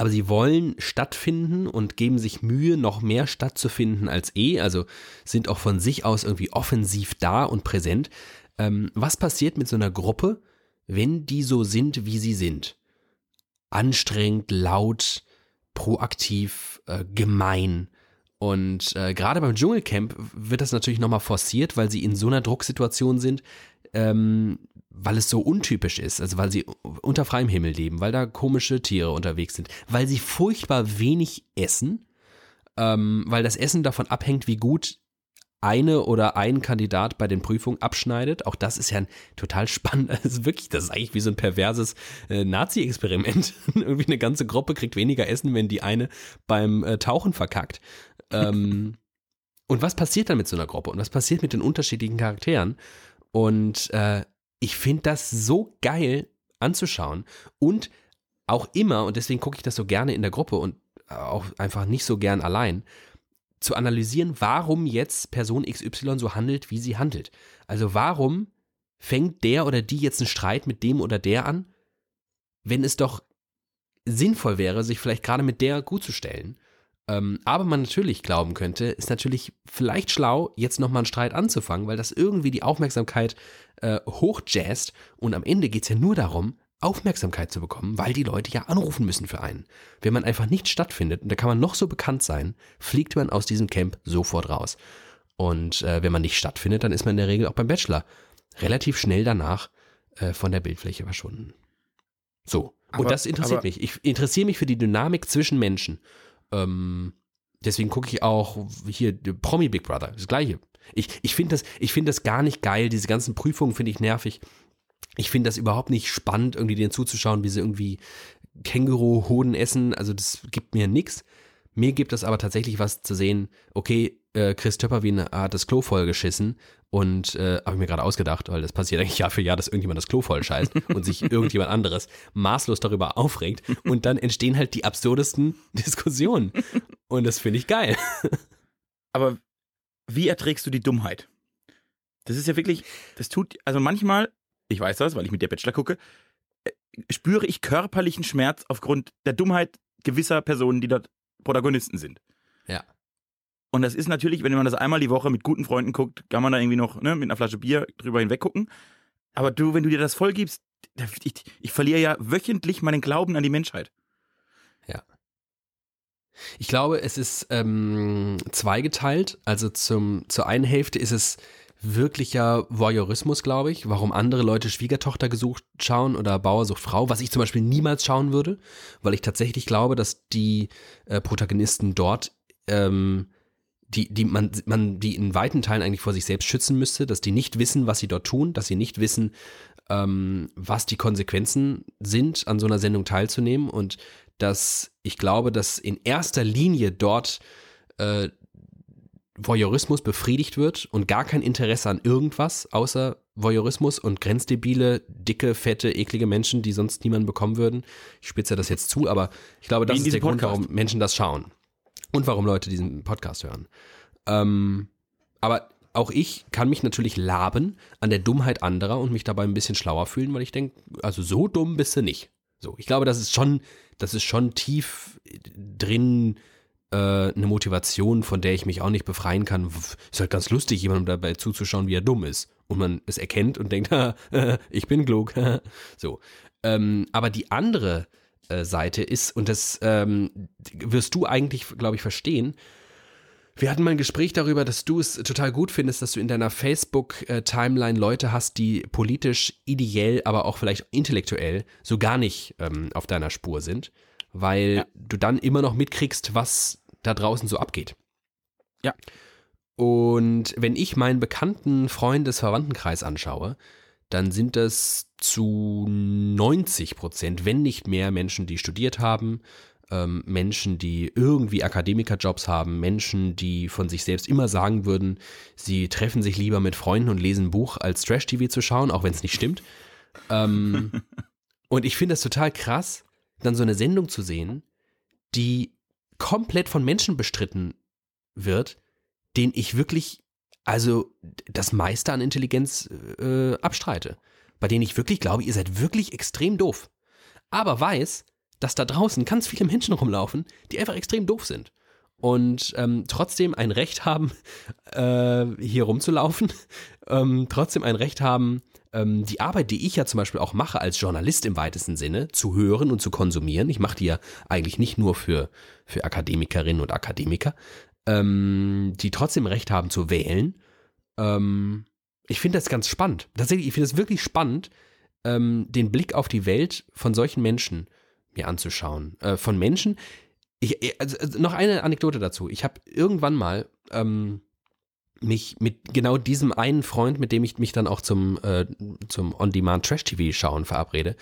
aber sie wollen stattfinden und geben sich Mühe, noch mehr stattzufinden als eh, also sind auch von sich aus irgendwie offensiv da und präsent. Ähm, was passiert mit so einer Gruppe, wenn die so sind, wie sie sind? Anstrengend, laut, proaktiv, äh, gemein. Und äh, gerade beim Dschungelcamp wird das natürlich nochmal forciert, weil sie in so einer Drucksituation sind, ähm, weil es so untypisch ist, also weil sie unter freiem Himmel leben, weil da komische Tiere unterwegs sind, weil sie furchtbar wenig essen, ähm, weil das Essen davon abhängt, wie gut eine oder ein Kandidat bei den Prüfungen abschneidet. Auch das ist ja ein total spannend. Das ist wirklich, das ist eigentlich wie so ein perverses äh, Nazi-Experiment. Irgendwie eine ganze Gruppe kriegt weniger Essen, wenn die eine beim äh, Tauchen verkackt. Ähm, und was passiert dann mit so einer Gruppe? Und was passiert mit den unterschiedlichen Charakteren? Und äh, ich finde das so geil anzuschauen und auch immer, und deswegen gucke ich das so gerne in der Gruppe und auch einfach nicht so gern allein, zu analysieren, warum jetzt Person XY so handelt, wie sie handelt. Also warum fängt der oder die jetzt einen Streit mit dem oder der an, wenn es doch sinnvoll wäre, sich vielleicht gerade mit der gut zu stellen. Ähm, aber man natürlich glauben könnte, ist natürlich vielleicht schlau, jetzt nochmal einen Streit anzufangen, weil das irgendwie die Aufmerksamkeit äh, hochjazzt und am Ende geht es ja nur darum, Aufmerksamkeit zu bekommen, weil die Leute ja anrufen müssen für einen. Wenn man einfach nicht stattfindet, und da kann man noch so bekannt sein, fliegt man aus diesem Camp sofort raus. Und äh, wenn man nicht stattfindet, dann ist man in der Regel auch beim Bachelor relativ schnell danach äh, von der Bildfläche verschwunden. So. Aber- und das interessiert aber- mich. Ich interessiere mich für die Dynamik zwischen Menschen. Ähm, deswegen gucke ich auch hier Promi Big Brother, das gleiche. Ich, ich finde das, ich finde das gar nicht geil. Diese ganzen Prüfungen finde ich nervig. Ich finde das überhaupt nicht spannend, irgendwie denen zuzuschauen, wie sie irgendwie Känguru-Hoden essen. Also das gibt mir nichts. Mir gibt es aber tatsächlich was zu sehen, okay, äh, Chris Töpperwien hat das Klo voll geschissen und äh, habe ich mir gerade ausgedacht, weil das passiert eigentlich Jahr für Jahr, dass irgendjemand das Klo voll scheißt und sich irgendjemand anderes maßlos darüber aufregt und dann entstehen halt die absurdesten Diskussionen und das finde ich geil. Aber wie erträgst du die Dummheit? Das ist ja wirklich, das tut, also manchmal, ich weiß das, weil ich mit der Bachelor gucke, äh, spüre ich körperlichen Schmerz aufgrund der Dummheit gewisser Personen, die dort Protagonisten sind. Ja. Und das ist natürlich, wenn man das einmal die Woche mit guten Freunden guckt, kann man da irgendwie noch ne, mit einer Flasche Bier drüber hinweg gucken. Aber du, wenn du dir das vollgibst, ich, ich verliere ja wöchentlich meinen Glauben an die Menschheit. Ich glaube, es ist ähm, zweigeteilt. Also zum, zur einen Hälfte ist es wirklicher Voyeurismus, glaube ich, warum andere Leute Schwiegertochter gesucht schauen oder Bauer sucht Frau, was ich zum Beispiel niemals schauen würde, weil ich tatsächlich glaube, dass die äh, Protagonisten dort ähm, die, die man, man die in weiten Teilen eigentlich vor sich selbst schützen müsste, dass die nicht wissen, was sie dort tun, dass sie nicht wissen, ähm, was die Konsequenzen sind, an so einer Sendung teilzunehmen und dass ich glaube, dass in erster Linie dort äh, Voyeurismus befriedigt wird und gar kein Interesse an irgendwas außer Voyeurismus und grenzdebile, dicke, fette, eklige Menschen, die sonst niemanden bekommen würden. Ich spitze das jetzt zu, aber ich glaube, das ist der diesem Grund, Podcast. warum Menschen das schauen und warum Leute diesen Podcast hören. Ähm, aber auch ich kann mich natürlich laben an der Dummheit anderer und mich dabei ein bisschen schlauer fühlen, weil ich denke, also so dumm bist du nicht. So, ich glaube, das ist schon, das ist schon tief drin äh, eine Motivation, von der ich mich auch nicht befreien kann. Ist halt ganz lustig, jemandem dabei zuzuschauen, wie er dumm ist. Und man es erkennt und denkt, ich bin klug. so. Ähm, aber die andere äh, Seite ist, und das ähm, wirst du eigentlich, glaube ich, verstehen, wir hatten mal ein Gespräch darüber, dass du es total gut findest, dass du in deiner Facebook-Timeline Leute hast, die politisch, ideell, aber auch vielleicht intellektuell so gar nicht ähm, auf deiner Spur sind, weil ja. du dann immer noch mitkriegst, was da draußen so abgeht. Ja. Und wenn ich meinen bekannten Freundes-Verwandtenkreis anschaue, dann sind das zu 90 Prozent, wenn nicht mehr, Menschen, die studiert haben, ähm, Menschen, die irgendwie Akademikerjobs haben, Menschen, die von sich selbst immer sagen würden, sie treffen sich lieber mit Freunden und lesen ein Buch, als Trash-TV zu schauen, auch wenn es nicht stimmt. Ähm, und ich finde das total krass, dann so eine Sendung zu sehen, die komplett von Menschen bestritten wird, den ich wirklich, also das meiste an Intelligenz äh, abstreite. Bei denen ich wirklich glaube, ihr seid wirklich extrem doof. Aber weiß, dass da draußen ganz viele Menschen rumlaufen, die einfach extrem doof sind. Und ähm, trotzdem ein Recht haben, äh, hier rumzulaufen, ähm, trotzdem ein Recht haben, ähm, die Arbeit, die ich ja zum Beispiel auch mache als Journalist im weitesten Sinne, zu hören und zu konsumieren. Ich mache die ja eigentlich nicht nur für, für Akademikerinnen und Akademiker, ähm, die trotzdem Recht haben zu wählen. Ähm, ich finde das ganz spannend. Tatsächlich, ich finde es wirklich spannend, ähm, den Blick auf die Welt von solchen Menschen mir anzuschauen. Äh, von Menschen. Ich, also, also noch eine Anekdote dazu. Ich habe irgendwann mal ähm, mich mit genau diesem einen Freund, mit dem ich mich dann auch zum, äh, zum On-Demand-Trash-TV schauen verabrede,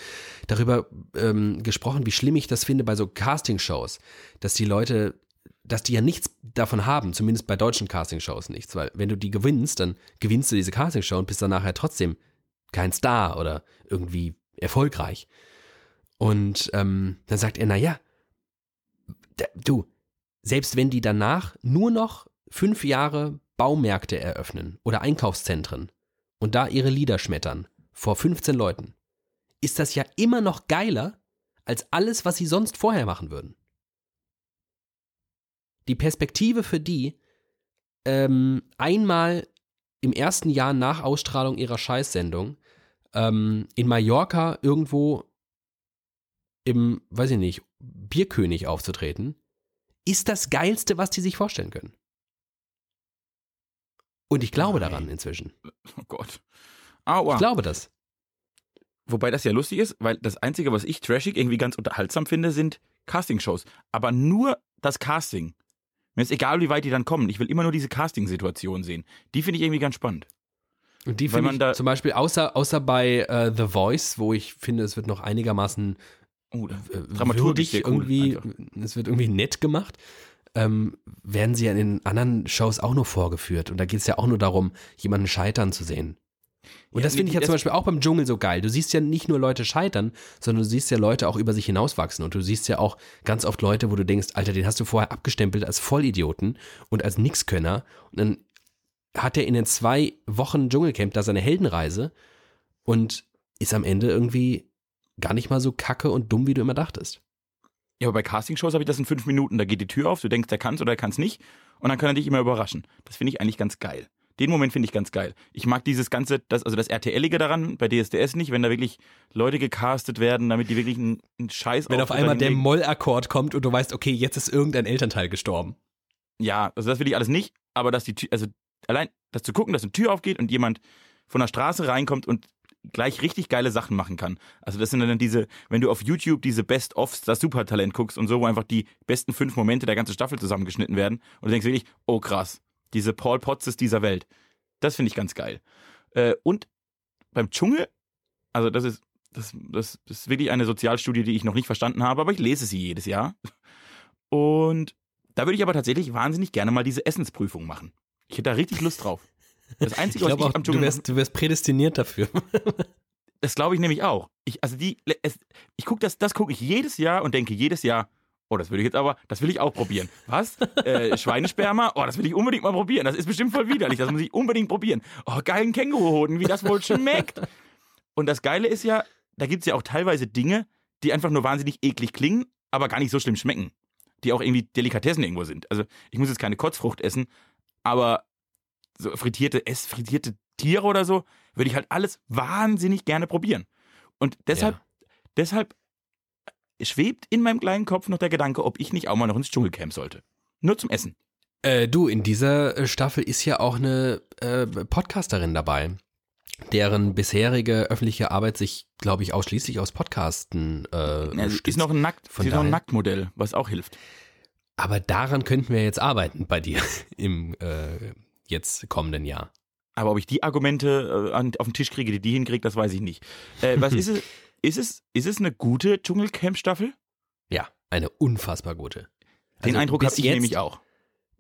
darüber ähm, gesprochen, wie schlimm ich das finde bei so Casting-Shows, dass die Leute, dass die ja nichts davon haben, zumindest bei deutschen Casting-Shows nichts, weil wenn du die gewinnst, dann gewinnst du diese Casting-Show und bist dann nachher trotzdem kein Star oder irgendwie erfolgreich. Und ähm, dann sagt er, na ja, du, selbst wenn die danach nur noch fünf Jahre Baumärkte eröffnen oder Einkaufszentren und da ihre Lieder schmettern vor 15 Leuten, ist das ja immer noch geiler als alles, was sie sonst vorher machen würden. Die Perspektive für die, ähm, einmal im ersten Jahr nach Ausstrahlung ihrer Scheißsendung ähm, in Mallorca irgendwo im, weiß ich nicht, Bierkönig aufzutreten, ist das Geilste, was die sich vorstellen können. Und ich glaube daran inzwischen. Oh Gott. Aua. Ich glaube das. Wobei das ja lustig ist, weil das Einzige, was ich trashig irgendwie ganz unterhaltsam finde, sind Castingshows. Aber nur das Casting. Mir ist egal, wie weit die dann kommen. Ich will immer nur diese Casting-Situation sehen. Die finde ich irgendwie ganz spannend. Und die finde ich da zum Beispiel, außer, außer bei uh, The Voice, wo ich finde, es wird noch einigermaßen oh, äh, dramaturgisch irgendwie, cool, es wird irgendwie nett gemacht, ähm, werden sie ja in den anderen Shows auch nur vorgeführt. Und da geht es ja auch nur darum, jemanden scheitern zu sehen. Und ja, das finde ich ja zum Beispiel auch beim Dschungel so geil. Du siehst ja nicht nur Leute scheitern, sondern du siehst ja Leute auch über sich hinauswachsen. Und du siehst ja auch ganz oft Leute, wo du denkst, Alter, den hast du vorher abgestempelt als Vollidioten und als Nixkönner. Und dann hat er in den zwei Wochen Dschungelcamp da seine Heldenreise und ist am Ende irgendwie gar nicht mal so kacke und dumm, wie du immer dachtest. Ja, aber bei Castingshows habe ich das in fünf Minuten. Da geht die Tür auf, du denkst, der kann's oder der kann's nicht. Und dann kann er dich immer überraschen. Das finde ich eigentlich ganz geil. Den Moment finde ich ganz geil. Ich mag dieses ganze, das, also das RTLige daran, bei DSDS nicht, wenn da wirklich Leute gecastet werden, damit die wirklich einen, einen Scheiß Wenn auf einmal der Mollakkord kommt und du weißt, okay, jetzt ist irgendein Elternteil gestorben. Ja, also das will ich alles nicht, aber dass die Tür, also allein das zu gucken, dass eine Tür aufgeht und jemand von der Straße reinkommt und gleich richtig geile Sachen machen kann. Also das sind dann diese, wenn du auf YouTube diese Best-ofs, das Supertalent guckst und so, wo einfach die besten fünf Momente der ganzen Staffel zusammengeschnitten werden und du denkst wirklich, oh krass, diese Paul Potzes dieser Welt. Das finde ich ganz geil. Äh, und beim Dschungel, also das ist, das, das, ist wirklich eine Sozialstudie, die ich noch nicht verstanden habe, aber ich lese sie jedes Jahr. Und da würde ich aber tatsächlich wahnsinnig gerne mal diese Essensprüfung machen. Ich hätte da richtig Lust drauf. Das Einzige, ich was ich auch, am Dschungel... Du wärst, du wärst prädestiniert dafür. Das glaube ich nämlich auch. Ich, also die, es, ich gucke das, das gucke ich jedes Jahr und denke jedes Jahr, oh, das will ich jetzt aber, das will ich auch probieren. Was? Äh, Schweinesperma? Oh, das will ich unbedingt mal probieren. Das ist bestimmt voll widerlich. Das muss ich unbedingt probieren. Oh, geilen Känguruhoden, wie das wohl schmeckt. Und das Geile ist ja, da gibt es ja auch teilweise Dinge, die einfach nur wahnsinnig eklig klingen, aber gar nicht so schlimm schmecken. die auch irgendwie Delikatessen irgendwo sind. Also ich muss jetzt keine Kotzfrucht essen, aber so frittierte, ess frittierte Tiere oder so, würde ich halt alles wahnsinnig gerne probieren. Und deshalb, Ja. deshalb schwebt in meinem kleinen Kopf noch der Gedanke, ob ich nicht auch mal noch ins Dschungelcamp sollte. Nur zum Essen. Äh, du, in dieser äh, Staffel ist ja auch eine äh, Podcasterin dabei, deren bisherige öffentliche Arbeit sich, glaube ich, ausschließlich aus Podcasten äh, stützt. ist noch ein Nackt, Von ist noch ein Nacktmodell, was auch hilft. Aber daran könnten wir jetzt arbeiten bei dir im äh, jetzt kommenden Jahr. Aber ob ich die Argumente äh, an, auf den Tisch kriege, die die hinkriegt, das weiß ich nicht. Äh, was ist es? Ist es, ist es eine gute Dschungelcamp-Staffel? Ja, eine unfassbar gute. Den Also Eindruck habe ich jetzt- nämlich auch.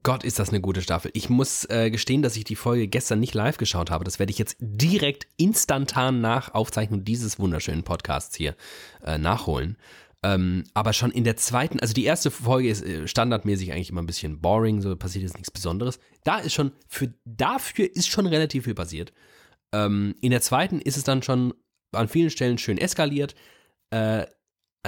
Gott, ist das eine gute Staffel. Ich muss äh, gestehen, dass ich die Folge gestern nicht live geschaut habe. Das werde ich jetzt direkt instantan nach Aufzeichnung dieses wunderschönen Podcasts hier äh, nachholen. Ähm, aber schon in der zweiten, also die erste Folge ist äh, standardmäßig eigentlich immer ein bisschen boring, so passiert jetzt nichts Besonderes. Da ist schon, für dafür ist schon relativ viel passiert. Ähm, in der zweiten ist es dann schon an vielen Stellen schön eskaliert. Äh,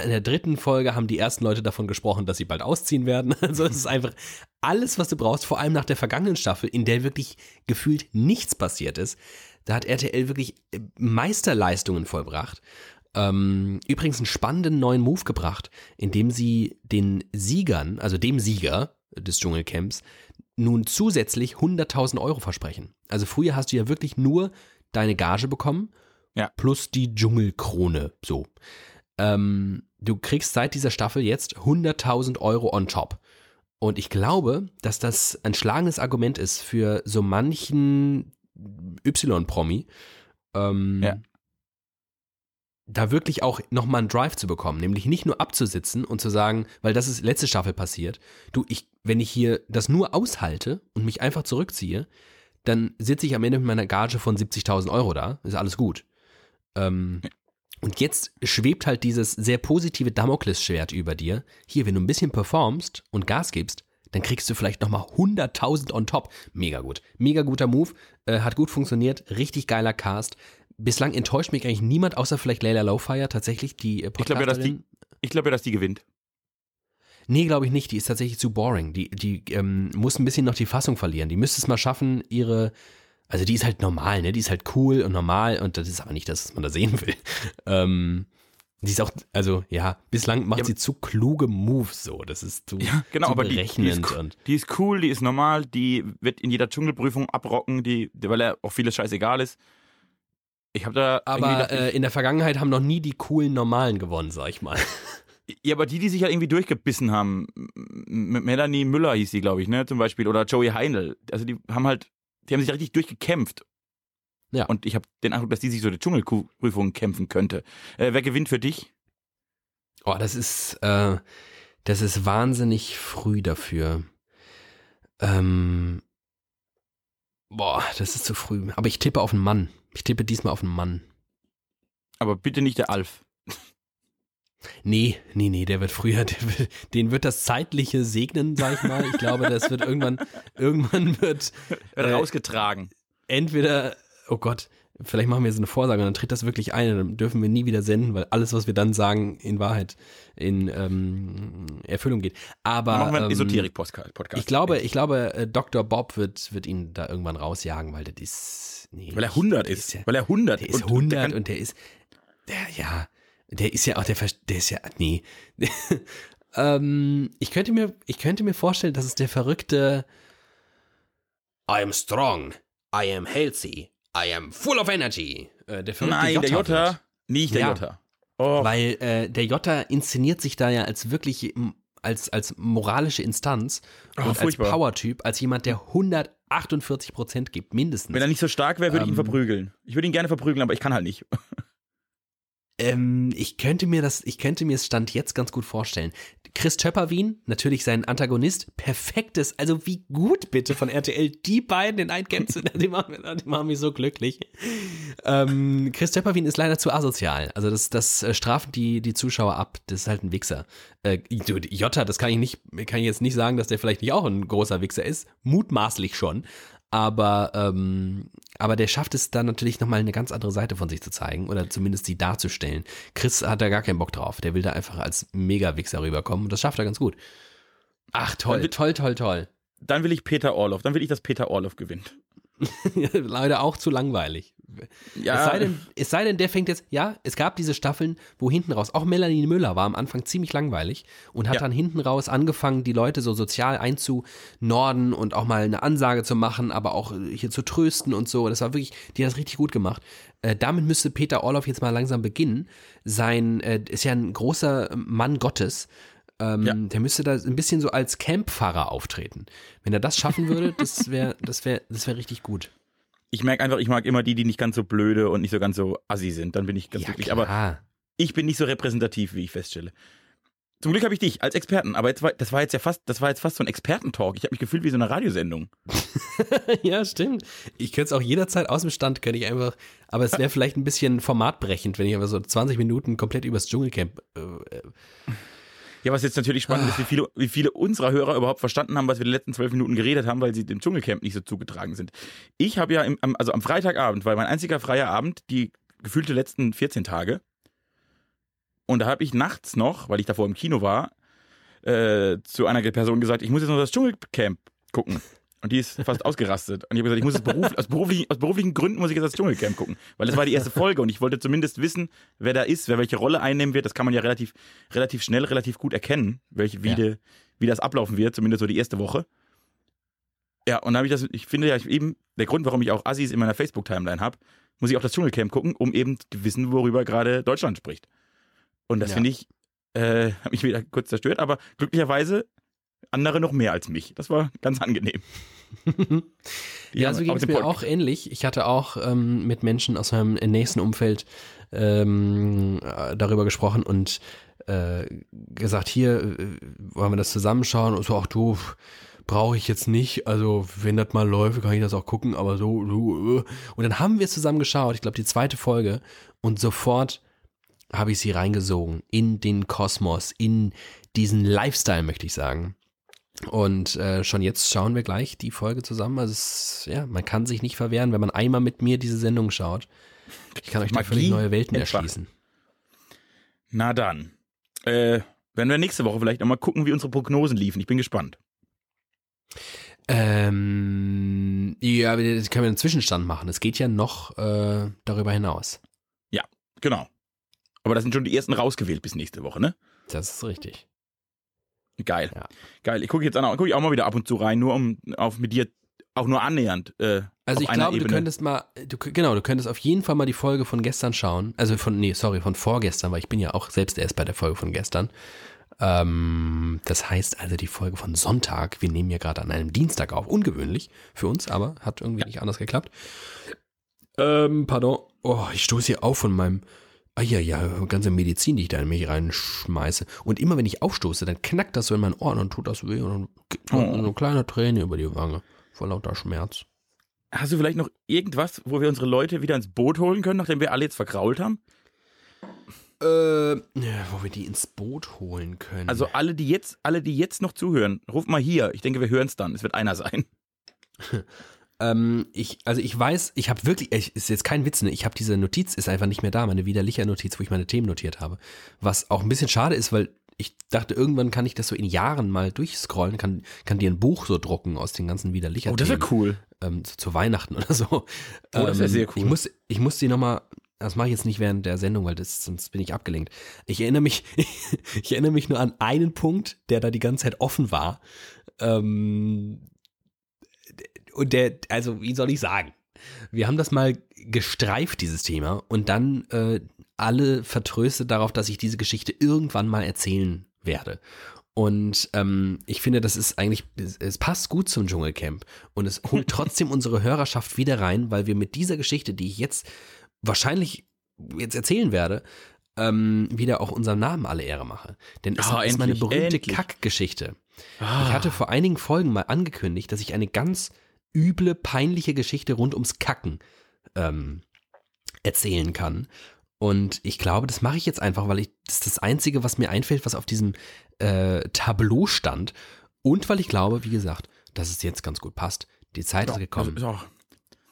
in der dritten Folge haben die ersten Leute davon gesprochen, dass sie bald ausziehen werden. Also es ist einfach alles, was du brauchst, vor allem nach der vergangenen Staffel, in der wirklich gefühlt nichts passiert ist. Da hat RTL wirklich äh, Meisterleistungen vollbracht. Ähm, übrigens einen spannenden neuen Move gebracht, indem sie den Siegern, also dem Sieger des Dschungelcamps, nun zusätzlich 100.000 Euro versprechen. Also früher hast du ja wirklich nur deine Gage bekommen, Ja. plus die Dschungelkrone, so. Ähm, du kriegst seit dieser Staffel jetzt 100.000 Euro on top. Und ich glaube, dass das ein schlagendes Argument ist für so manchen Y-Promi, ähm, Ja. da wirklich auch nochmal einen Drive zu bekommen, nämlich nicht nur abzusitzen und zu sagen, weil das ist letzte Staffel passiert, du, ich, wenn ich hier das nur aushalte und mich einfach zurückziehe, dann sitze ich am Ende mit meiner Gage von 70.000 Euro da, ist alles gut. Ähm, und jetzt schwebt halt dieses sehr positive Damoklesschwert über dir. Hier, wenn du ein bisschen performst und Gas gibst, dann kriegst du vielleicht nochmal 100.000 on top. Mega gut. Mega guter Move. Äh, hat gut funktioniert. Richtig geiler Cast. Bislang enttäuscht mich eigentlich niemand, außer vielleicht Layla Lowfire, tatsächlich, die äh, Ich glaube ja, glaube ja, dass die gewinnt. Nee, glaube ich nicht. Die ist tatsächlich zu boring. Die, die ähm, muss ein bisschen noch die Fassung verlieren. Die müsste es mal schaffen, ihre. Also die ist halt normal, ne? Die ist halt cool und normal und das ist aber nicht das, was man da sehen will. Ähm, die ist auch, also ja, bislang macht Ja, sie zu kluge Moves so. Das ist zu, Ja, genau, zu aber die, die, ist, berechnend cool- und die ist cool, die ist normal, die wird in jeder Dschungelprüfung abrocken, die, weil er auch vieles scheißegal ist. Ich habe da aber äh, in der Vergangenheit haben noch nie die coolen Normalen gewonnen, sag ich mal. Ja, aber die, die sich halt irgendwie durchgebissen haben, Melanie Müller hieß sie, glaube ich, ne, zum Beispiel, oder Joey Heinl, also die haben halt, die haben sich richtig durchgekämpft. Ja. Und ich habe den Eindruck, dass die sich so die Dschungelprüfung kämpfen könnte. Äh, wer gewinnt für dich? Oh, das ist, äh, das ist wahnsinnig früh dafür. Ähm, boah, das ist zu früh. Aber ich tippe auf einen Mann. Ich tippe diesmal auf einen Mann. Aber bitte nicht der Alf. Nee, nee, nee, der wird früher, der wird, den wird das Zeitliche segnen, sag ich mal. Ich glaube, das wird irgendwann, irgendwann wird Wird Äh, rausgetragen. entweder, oh Gott, vielleicht machen wir so eine Vorsage und dann tritt das wirklich ein und dann dürfen wir nie wieder senden, weil alles, was wir dann sagen, in Wahrheit in ähm, Erfüllung geht. Aber machen wir einen ähm, Esoterik-Podcast. Ich glaube, ich glaube, äh, Dr. Bob wird, wird ihn da irgendwann rausjagen, weil das ist. Nee, Weil er 100 der ist. ja, Weil er 100 der ist und- 100 der und, kann- der ist. Der, ja. Der ist ja auch, der, ver- der ist ja. Nee. ähm, ich, könnte mir, ich könnte mir vorstellen, dass es der verrückte. I am strong. I am healthy. I am full of energy. Äh, der verrückte Nein, der Jota Jota. wird. Nicht der Ja. Jota. Oh, Weil äh, der Jota inszeniert sich da ja als wirklich als, als moralische Instanz Oh, und als furchtbar. Power-Typ, als jemand, der 148 Prozent gibt, mindestens. wenn er nicht so stark wäre, würde ich ihn Ähm, verprügeln. Ich würde ihn gerne verprügeln, aber ich kann halt nicht. Ähm, ich könnte mir das, ich könnte mir es Stand jetzt ganz gut vorstellen. Chris Töpperwien, natürlich sein Antagonist, perfektes, also wie gut bitte von RTL, die beiden in ein Camp zu, die machen, die machen mich so glücklich. Ähm, Chris Töpperwien ist leider zu asozial, also das, das äh, strafen die, die Zuschauer ab, das ist halt ein Wichser. Äh, Jota, das kann ich nicht, kann ich jetzt nicht sagen, dass der vielleicht nicht auch ein großer Wichser ist, mutmaßlich schon, aber, ähm, aber der schafft es dann natürlich nochmal eine ganz andere Seite von sich zu zeigen oder zumindest sie darzustellen. Chris hat da gar keinen Bock drauf. Der will da einfach als Mega-Wichser rüberkommen und das schafft er ganz gut. Ach toll, will- toll, toll, toll. Dann will ich Peter Orloff. Dann will ich, dass Peter Orloff gewinnt. Leider auch zu langweilig. Ja, Es, sei denn, es sei denn, der fängt jetzt, ja, es gab diese Staffeln, wo hinten raus, auch Melanie Müller war am Anfang ziemlich langweilig und hat Ja. dann hinten raus angefangen, die Leute so sozial einzunorden und auch mal eine Ansage zu machen, aber auch hier zu trösten und so. Das war wirklich, die hat das richtig gut gemacht. Äh, damit müsste Peter Orloff jetzt mal langsam beginnen. Sein, äh, ist ja ein großer Mann Gottes. Ähm, Ja. Der müsste da ein bisschen so als Campfahrer auftreten. Wenn er das schaffen würde, das wäre, das wäre, das wäre richtig gut. ich merke einfach, ich mag immer die, die nicht ganz so blöde und nicht so ganz so assi sind. Dann bin ich ganz glücklich. Aber klar. ich bin nicht so repräsentativ, wie ich feststelle. Zum Glück habe ich dich als Experten, aber war, das war jetzt ja fast, das war jetzt fast so ein Expertentalk. Ich habe mich gefühlt wie so eine Radiosendung. Ja, stimmt. Ich könnte es auch jederzeit aus dem Stand, könnte ich einfach, aber es wäre vielleicht ein bisschen formatbrechend, wenn ich einfach so 20 Minuten komplett übers Dschungelcamp. Äh, äh, Ja, was jetzt natürlich spannend ist, wie viele, wie viele unserer Hörer überhaupt verstanden haben, was wir die letzten zwölf Minuten geredet haben, weil sie dem Dschungelcamp nicht so zugetragen sind. Ich habe ja, im, also am Freitagabend, war mein einziger freier Abend, die gefühlte letzten 14 Tage. Und da habe ich nachts noch, weil ich davor im Kino war, äh, zu einer Person gesagt, ich muss jetzt noch das Dschungelcamp gucken. Und die ist fast ausgerastet. Und ich habe gesagt, ich muss es beruf, aus, beruflichen, aus beruflichen Gründen muss ich jetzt das Dschungelcamp gucken. Weil das war die erste Folge und ich wollte zumindest wissen, wer da ist, wer welche Rolle einnehmen wird. Das kann man ja relativ, relativ schnell, relativ gut erkennen, welche, wie, Ja. de, wie das ablaufen wird, zumindest so die erste Woche. Ja, und dann habe ich das, ich finde ja eben, der Grund, warum ich auch Assis in meiner Facebook-Timeline habe, muss ich auch das Dschungelcamp gucken, um eben zu wissen, worüber gerade Deutschland spricht. Und das Ja. finde ich, äh, hat mich wieder kurz zerstört, aber glücklicherweise andere noch mehr als mich. Das war ganz angenehm. Ja, haben so ging es mir auch ähnlich. Ich hatte auch ähm, mit Menschen aus meinem nächsten Umfeld ähm, äh, darüber gesprochen und äh, gesagt, hier äh, wollen wir das zusammenschauen und so, auch du brauche ich jetzt nicht, also wenn das mal läuft, kann ich das auch gucken, aber so, so äh. und dann haben wir es zusammen geschaut, ich glaube die zweite Folge und sofort habe ich sie reingesogen in den Kosmos, in diesen Lifestyle, möchte ich sagen. Und äh, schon jetzt schauen wir gleich die Folge zusammen. Also es, ja, man kann sich nicht verwehren, wenn man einmal mit mir diese Sendung schaut. Ich kann euch da völlig neue Welten entfacht. erschließen. Na dann. Äh, werden wir nächste Woche vielleicht nochmal gucken, wie unsere Prognosen liefen. Ich bin gespannt. Ähm, ja, das können wir einen Zwischenstand machen. Es geht ja noch äh, darüber hinaus. Genau. Aber das sind schon die ersten rausgewählt bis nächste Woche, ne? Das ist richtig. Geil. Ja. Geil. Ich gucke jetzt an, gucke ich auch mal wieder ab und zu rein, nur um auf mit dir auch nur annähernd. Äh, Also ich glaube, du Ebene. könntest mal, du, genau, du könntest auf jeden Fall mal die Folge von gestern schauen. Also von, nee, sorry, von vorgestern, weil ich bin ja auch selbst erst bei der Folge von gestern. Ähm, das heißt also die Folge von Sonntag. Wir nehmen ja gerade an einem Dienstag auf. Ungewöhnlich für uns, aber hat irgendwie nicht anders geklappt. Ähm, pardon. Oh, ich stoße hier auf von meinem, ah ja, ja, ganze Medizin, die ich da in mich reinschmeiße. Und immer wenn ich aufstoße, dann knackt das so in meinen Ohren und tut das weh und dann Oh. eine kleine Träne über die Wange. Vor lauter Schmerz. Hast du vielleicht noch irgendwas, wo wir unsere Leute wieder ins Boot holen können, nachdem wir alle jetzt verkrault haben? Äh, wo wir die ins Boot holen können. Also alle, die jetzt, alle, die jetzt noch zuhören, ruf mal hier. Ich denke, wir hören es dann. Es wird einer sein. ähm, ich, also ich weiß, ich habe wirklich, ich, ist jetzt kein Witz, ne? Ich habe diese Notiz, ist einfach nicht mehr da, meine widerliche Notiz, wo ich meine Themen notiert habe. Was auch ein bisschen schade ist, weil ich dachte, irgendwann kann ich das so in Jahren mal durchscrollen, kann, kann dir ein Buch so drucken aus den ganzen widerlicher Themen. cool. ähm, zu, zu Weihnachten oder so. Oh, das wär Ähm, sehr cool. Ich muss, ich muss die nochmal, das mache ich jetzt nicht während der Sendung, weil das, sonst bin ich abgelenkt. Ich erinnere mich, ich erinnere mich nur an einen Punkt, der da die ganze Zeit offen war. Ähm, und der, also wie soll ich sagen? Wir haben das mal gestreift, dieses Thema, und dann äh, alle vertröstet darauf, dass ich diese Geschichte irgendwann mal erzählen werde. Und ähm, ich finde, das ist eigentlich, es, passt gut zum Dschungelcamp. Und es holt trotzdem unsere Hörerschaft wieder rein, weil wir mit dieser Geschichte, die ich jetzt wahrscheinlich jetzt erzählen werde, ähm, wieder auch unserem Namen alle Ehre mache. Denn es Ah, ist meine endlich, berühmte endlich. Kackgeschichte. Ah. Ich hatte vor einigen Folgen mal angekündigt, dass ich eine ganz üble, peinliche Geschichte rund ums Kacken ähm, erzählen kann. Und ich glaube, das mache ich jetzt einfach, weil ich das ist das Einzige, was mir einfällt, was auf diesem äh, Tableau stand. Und weil ich glaube, wie gesagt, dass es jetzt ganz gut passt. Die Zeit ist gekommen. Das, auch,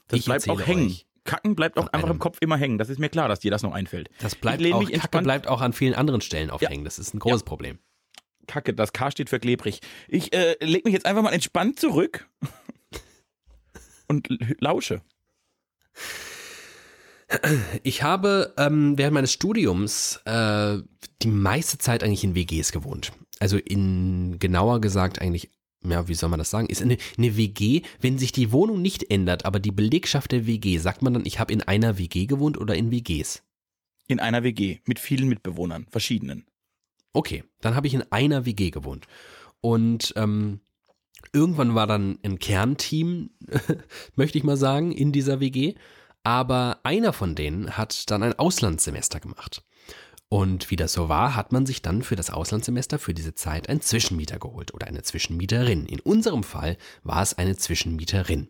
das bleibt auch hängen. Kacken bleibt auch einfach im Kopf immer hängen. Das ist mir klar, dass dir das noch einfällt. Das bleibt auch, Kacke entspannt- bleibt auch an vielen anderen Stellen aufhängen. Das ist ein großes Problem. Kacke, das K steht für klebrig. Ich äh, leg mich jetzt einfach mal entspannt zurück und lausche. Ich habe ähm, während meines Studiums äh, die meiste Zeit eigentlich in WGs gewohnt. Also in genauer gesagt eigentlich, ja, wie soll man das sagen? Ist eine, eine WG, wenn sich die Wohnung nicht ändert, aber die Belegschaft der WG, sagt man dann, ich habe in einer WG gewohnt oder in WGs? In einer WG mit vielen Mitbewohnern, verschiedenen. Okay, dann habe ich in einer WG gewohnt. Und ähm, irgendwann war dann ein Kernteam, möchte ich mal sagen, in dieser WG. Aber einer von denen hat dann ein Auslandssemester gemacht. Und wie das so war, hat man sich dann für das Auslandssemester für diese Zeit einen Zwischenmieter geholt oder eine Zwischenmieterin. In unserem Fall war es eine Zwischenmieterin.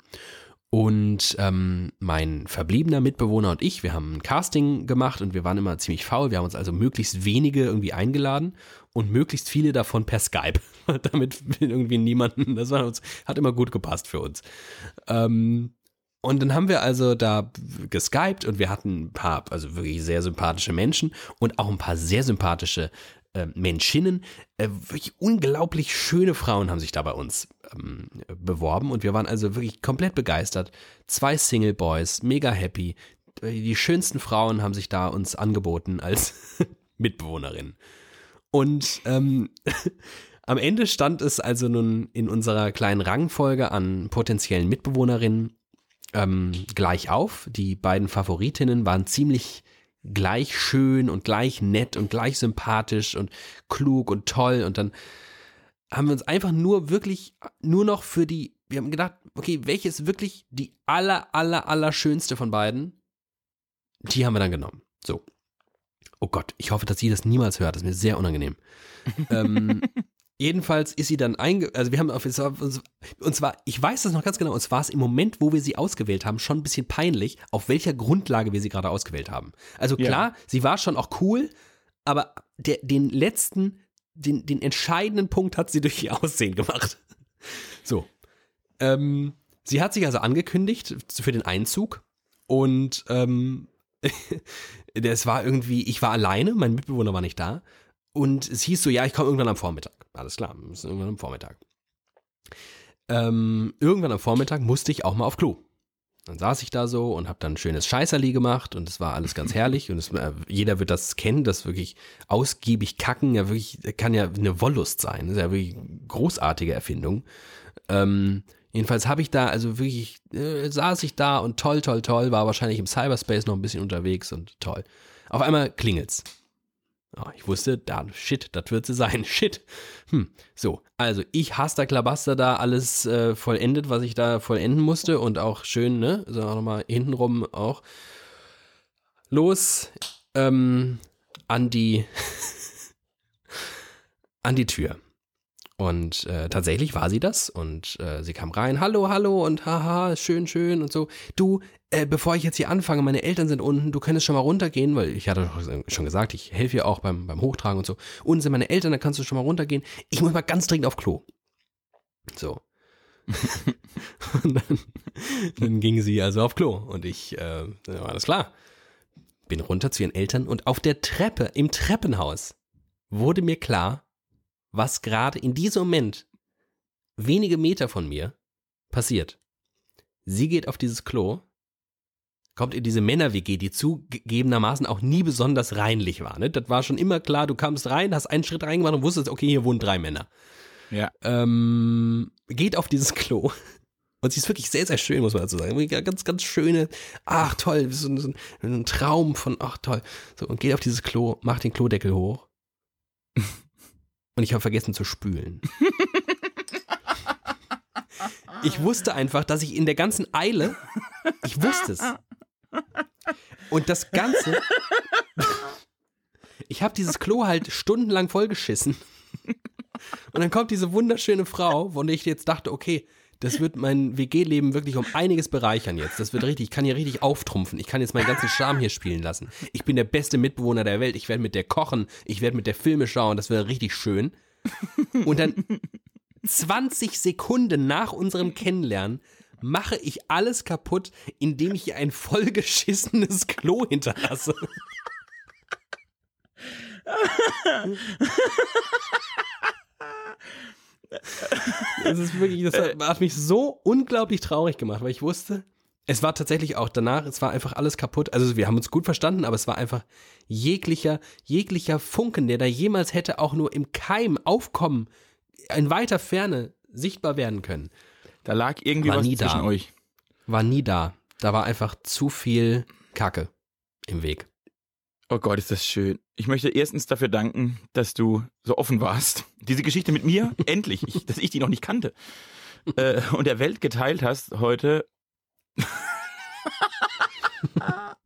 Und ähm, mein verbliebener Mitbewohner und ich, wir haben ein Casting gemacht und wir waren immer ziemlich faul. Wir haben uns also möglichst wenige irgendwie eingeladen und möglichst viele davon per Skype, damit irgendwie niemanden, das war uns, hat immer gut gepasst für uns. Ähm, und dann haben wir also da geskypt und wir hatten ein paar, also wirklich sehr sympathische Menschen und auch ein paar sehr sympathische äh, Menschinnen. Äh, wirklich unglaublich schöne Frauen haben sich da bei uns ähm, beworben und wir waren also wirklich komplett begeistert. Zwei Single Boys, mega happy. Die schönsten Frauen haben sich da uns angeboten als Mitbewohnerin. Und ähm, am Ende stand es also nun in unserer kleinen Rangfolge an potenziellen Mitbewohnerinnen ähm, gleich auf. Die beiden Favoritinnen waren ziemlich gleich schön und gleich nett und gleich sympathisch und klug und toll. Und dann haben wir uns einfach nur wirklich nur noch für die, wir haben gedacht, okay, welche ist wirklich die aller, aller, aller schönste von beiden? Die haben wir dann genommen. So. Oh Gott, ich hoffe, dass sie das niemals hört. Das ist mir sehr unangenehm. ähm, jedenfalls ist sie dann einge... Also wir haben auf... Und zwar, ich weiß das noch ganz genau, und zwar war es im Moment, wo wir sie ausgewählt haben, schon ein bisschen peinlich, auf welcher Grundlage wir sie gerade ausgewählt haben. Also Ja. klar, sie war schon auch cool, aber der, den letzten, den, den entscheidenden Punkt hat sie durch ihr Aussehen gemacht. So. Ähm, sie hat sich also angekündigt für den Einzug und ähm, das war irgendwie, ich war alleine, mein Mitbewohner war nicht da und es hieß so, ja, ich komme irgendwann am Vormittag. Alles klar, irgendwann am Vormittag. Ähm, irgendwann am Vormittag musste ich auch mal auf Klo. Dann saß ich da so und habe dann ein schönes Scheißerli gemacht und es war alles ganz herrlich und es, äh, jeder wird das kennen, das wirklich ausgiebig kacken, ja wirklich, kann ja eine Wollust sein, das ist ja wirklich eine großartige Erfindung. Ähm, jedenfalls habe ich da, also wirklich, äh, saß ich da und toll, toll, toll, war wahrscheinlich im Cyberspace noch ein bisschen unterwegs und toll. Auf einmal klingelt's. Ah, ich wusste, da, shit, das wird sie sein, shit. Hm, so, also ich Haster Klabaster da alles äh, vollendet, was ich da vollenden musste und auch schön, ne, so auch nochmal hintenrum auch. Los, ähm, an die, an die Tür. Und äh, tatsächlich war sie das und äh, sie kam rein, hallo, hallo und haha, schön, schön und so. Du, äh, bevor ich jetzt hier anfange, meine Eltern sind unten, du könntest schon mal runtergehen, weil ich hatte schon gesagt, ich helfe ihr auch beim, beim Hochtragen und so. Unten sind meine Eltern, da kannst du schon mal runtergehen. Ich muss mal ganz dringend auf Klo. So. und dann, dann ging sie also auf Klo und ich, äh, alles klar. Bin runter zu ihren Eltern und auf der Treppe, im Treppenhaus, wurde mir klar, was gerade in diesem Moment, wenige Meter von mir, passiert. Sie geht auf dieses Klo, kommt in diese Männer-WG, die zugegebenermaßen auch nie besonders reinlich war. Ne? Das war schon immer klar, du kamst rein, hast einen Schritt reingemacht und wusstest, okay, hier wohnen drei Männer. Ja. Ähm, geht auf dieses Klo. Und sie ist wirklich sehr, sehr schön, muss man dazu sagen. Ganz, ganz schöne, ach toll, so, ein- so ein Traum von, ach toll. So, und geht auf dieses Klo, macht den Klodeckel hoch. Und ich habe vergessen zu spülen. Ich wusste einfach, dass ich in der ganzen Eile, ich wusste es. Und das Ganze, ich habe dieses Klo halt stundenlang vollgeschissen. Und dann kommt diese wunderschöne Frau, von der ich jetzt dachte, okay, das wird mein WG-Leben wirklich um einiges bereichern jetzt. Das wird richtig, ich kann hier richtig auftrumpfen. Ich kann jetzt meinen ganzen Charme hier spielen lassen. Ich bin der beste Mitbewohner der Welt. Ich werde mit der kochen. Ich werde mit der Filme schauen. Das wird richtig schön. Und dann 20 Sekunden nach unserem Kennenlernen mache ich alles kaputt, indem ich hier ein vollgeschissenes Klo hinterlasse. Das ist wirklich, das hat, hat mich so unglaublich traurig gemacht, weil ich wusste, es war tatsächlich auch danach, es war einfach alles kaputt. Also wir haben uns gut verstanden, aber es war einfach jeglicher, jeglicher Funken, der da jemals hätte auch nur im Keim aufkommen, in weiter Ferne sichtbar werden können, Da lag irgendwie War was nie da. zwischen euch. war nie da. Da war einfach zu viel Kacke im Weg. Oh Gott, ist das schön. Ich möchte erstens dafür danken, dass du so offen warst. Diese Geschichte mit mir, endlich, ich, dass ich die noch nicht kannte. Äh, und der Welt geteilt hast heute. ja,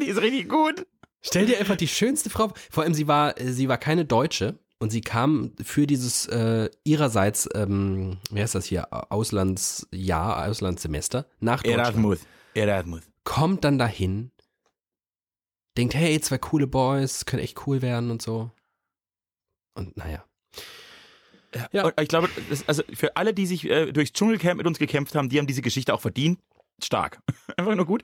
die ist richtig gut. Stell dir einfach die schönste Frau, vor allem sie war, sie war keine Deutsche und sie kam für dieses äh, ihrerseits, ähm, wie heißt das hier, Auslandsjahr, Auslandssemester nach Deutschland. Erasmus. Erasmus. Kommt dann dahin, denkt, hey, zwei coole Boys, können echt cool werden und so. Und naja. Ja. Und ich glaube, das, also für alle, die sich äh, durchs Dschungelcamp mit uns gekämpft haben, die haben diese Geschichte auch verdient. Stark. Einfach nur gut.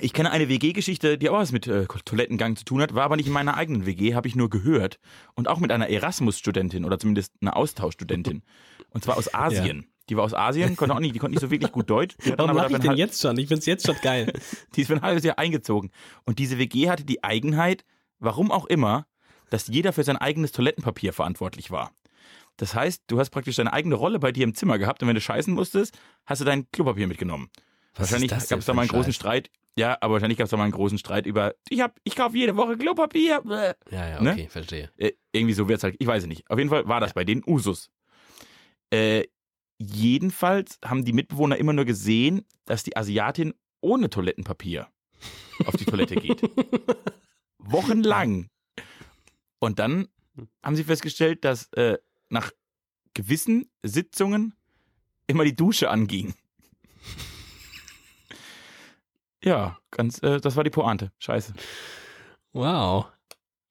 Ich kenne eine WG-Geschichte, die auch was mit äh, Toilettengang zu tun hat, war aber nicht in meiner eigenen WG, habe ich nur gehört. Und auch mit einer Erasmus-Studentin oder zumindest einer Austauschstudentin. Und zwar aus Asien. Die war aus Asien, konnte auch nicht, die konnte nicht so wirklich gut Deutsch. Warum mache ich denn jetzt schon? Ich find's jetzt schon geil. die ist für ein halbes Jahr eingezogen. Und diese WG hatte die Eigenheit, warum auch immer, dass jeder für sein eigenes Toilettenpapier verantwortlich war. Das heißt, du hast praktisch deine eigene Rolle bei dir im Zimmer gehabt und wenn du scheißen musstest, hast du dein Klopapier mitgenommen. Was wahrscheinlich gab es da mal ein einen großen? Streit. Ja, aber wahrscheinlich gab es da mal einen großen Streit über, ich hab, ich kaufe jede Woche Klopapier. Ja, ja, Ne? okay, verstehe. Äh, irgendwie so wird's halt, ich weiß es nicht. Auf jeden Fall war das bei denen Usus. Äh, jedenfalls haben die Mitbewohner immer nur gesehen, dass die Asiatin ohne Toilettenpapier auf die Toilette geht. Wochenlang. Und dann haben sie festgestellt, dass äh, nach gewissen Sitzungen immer die Dusche anging. Ja, ganz, äh, das war die Pointe. Scheiße. Wow.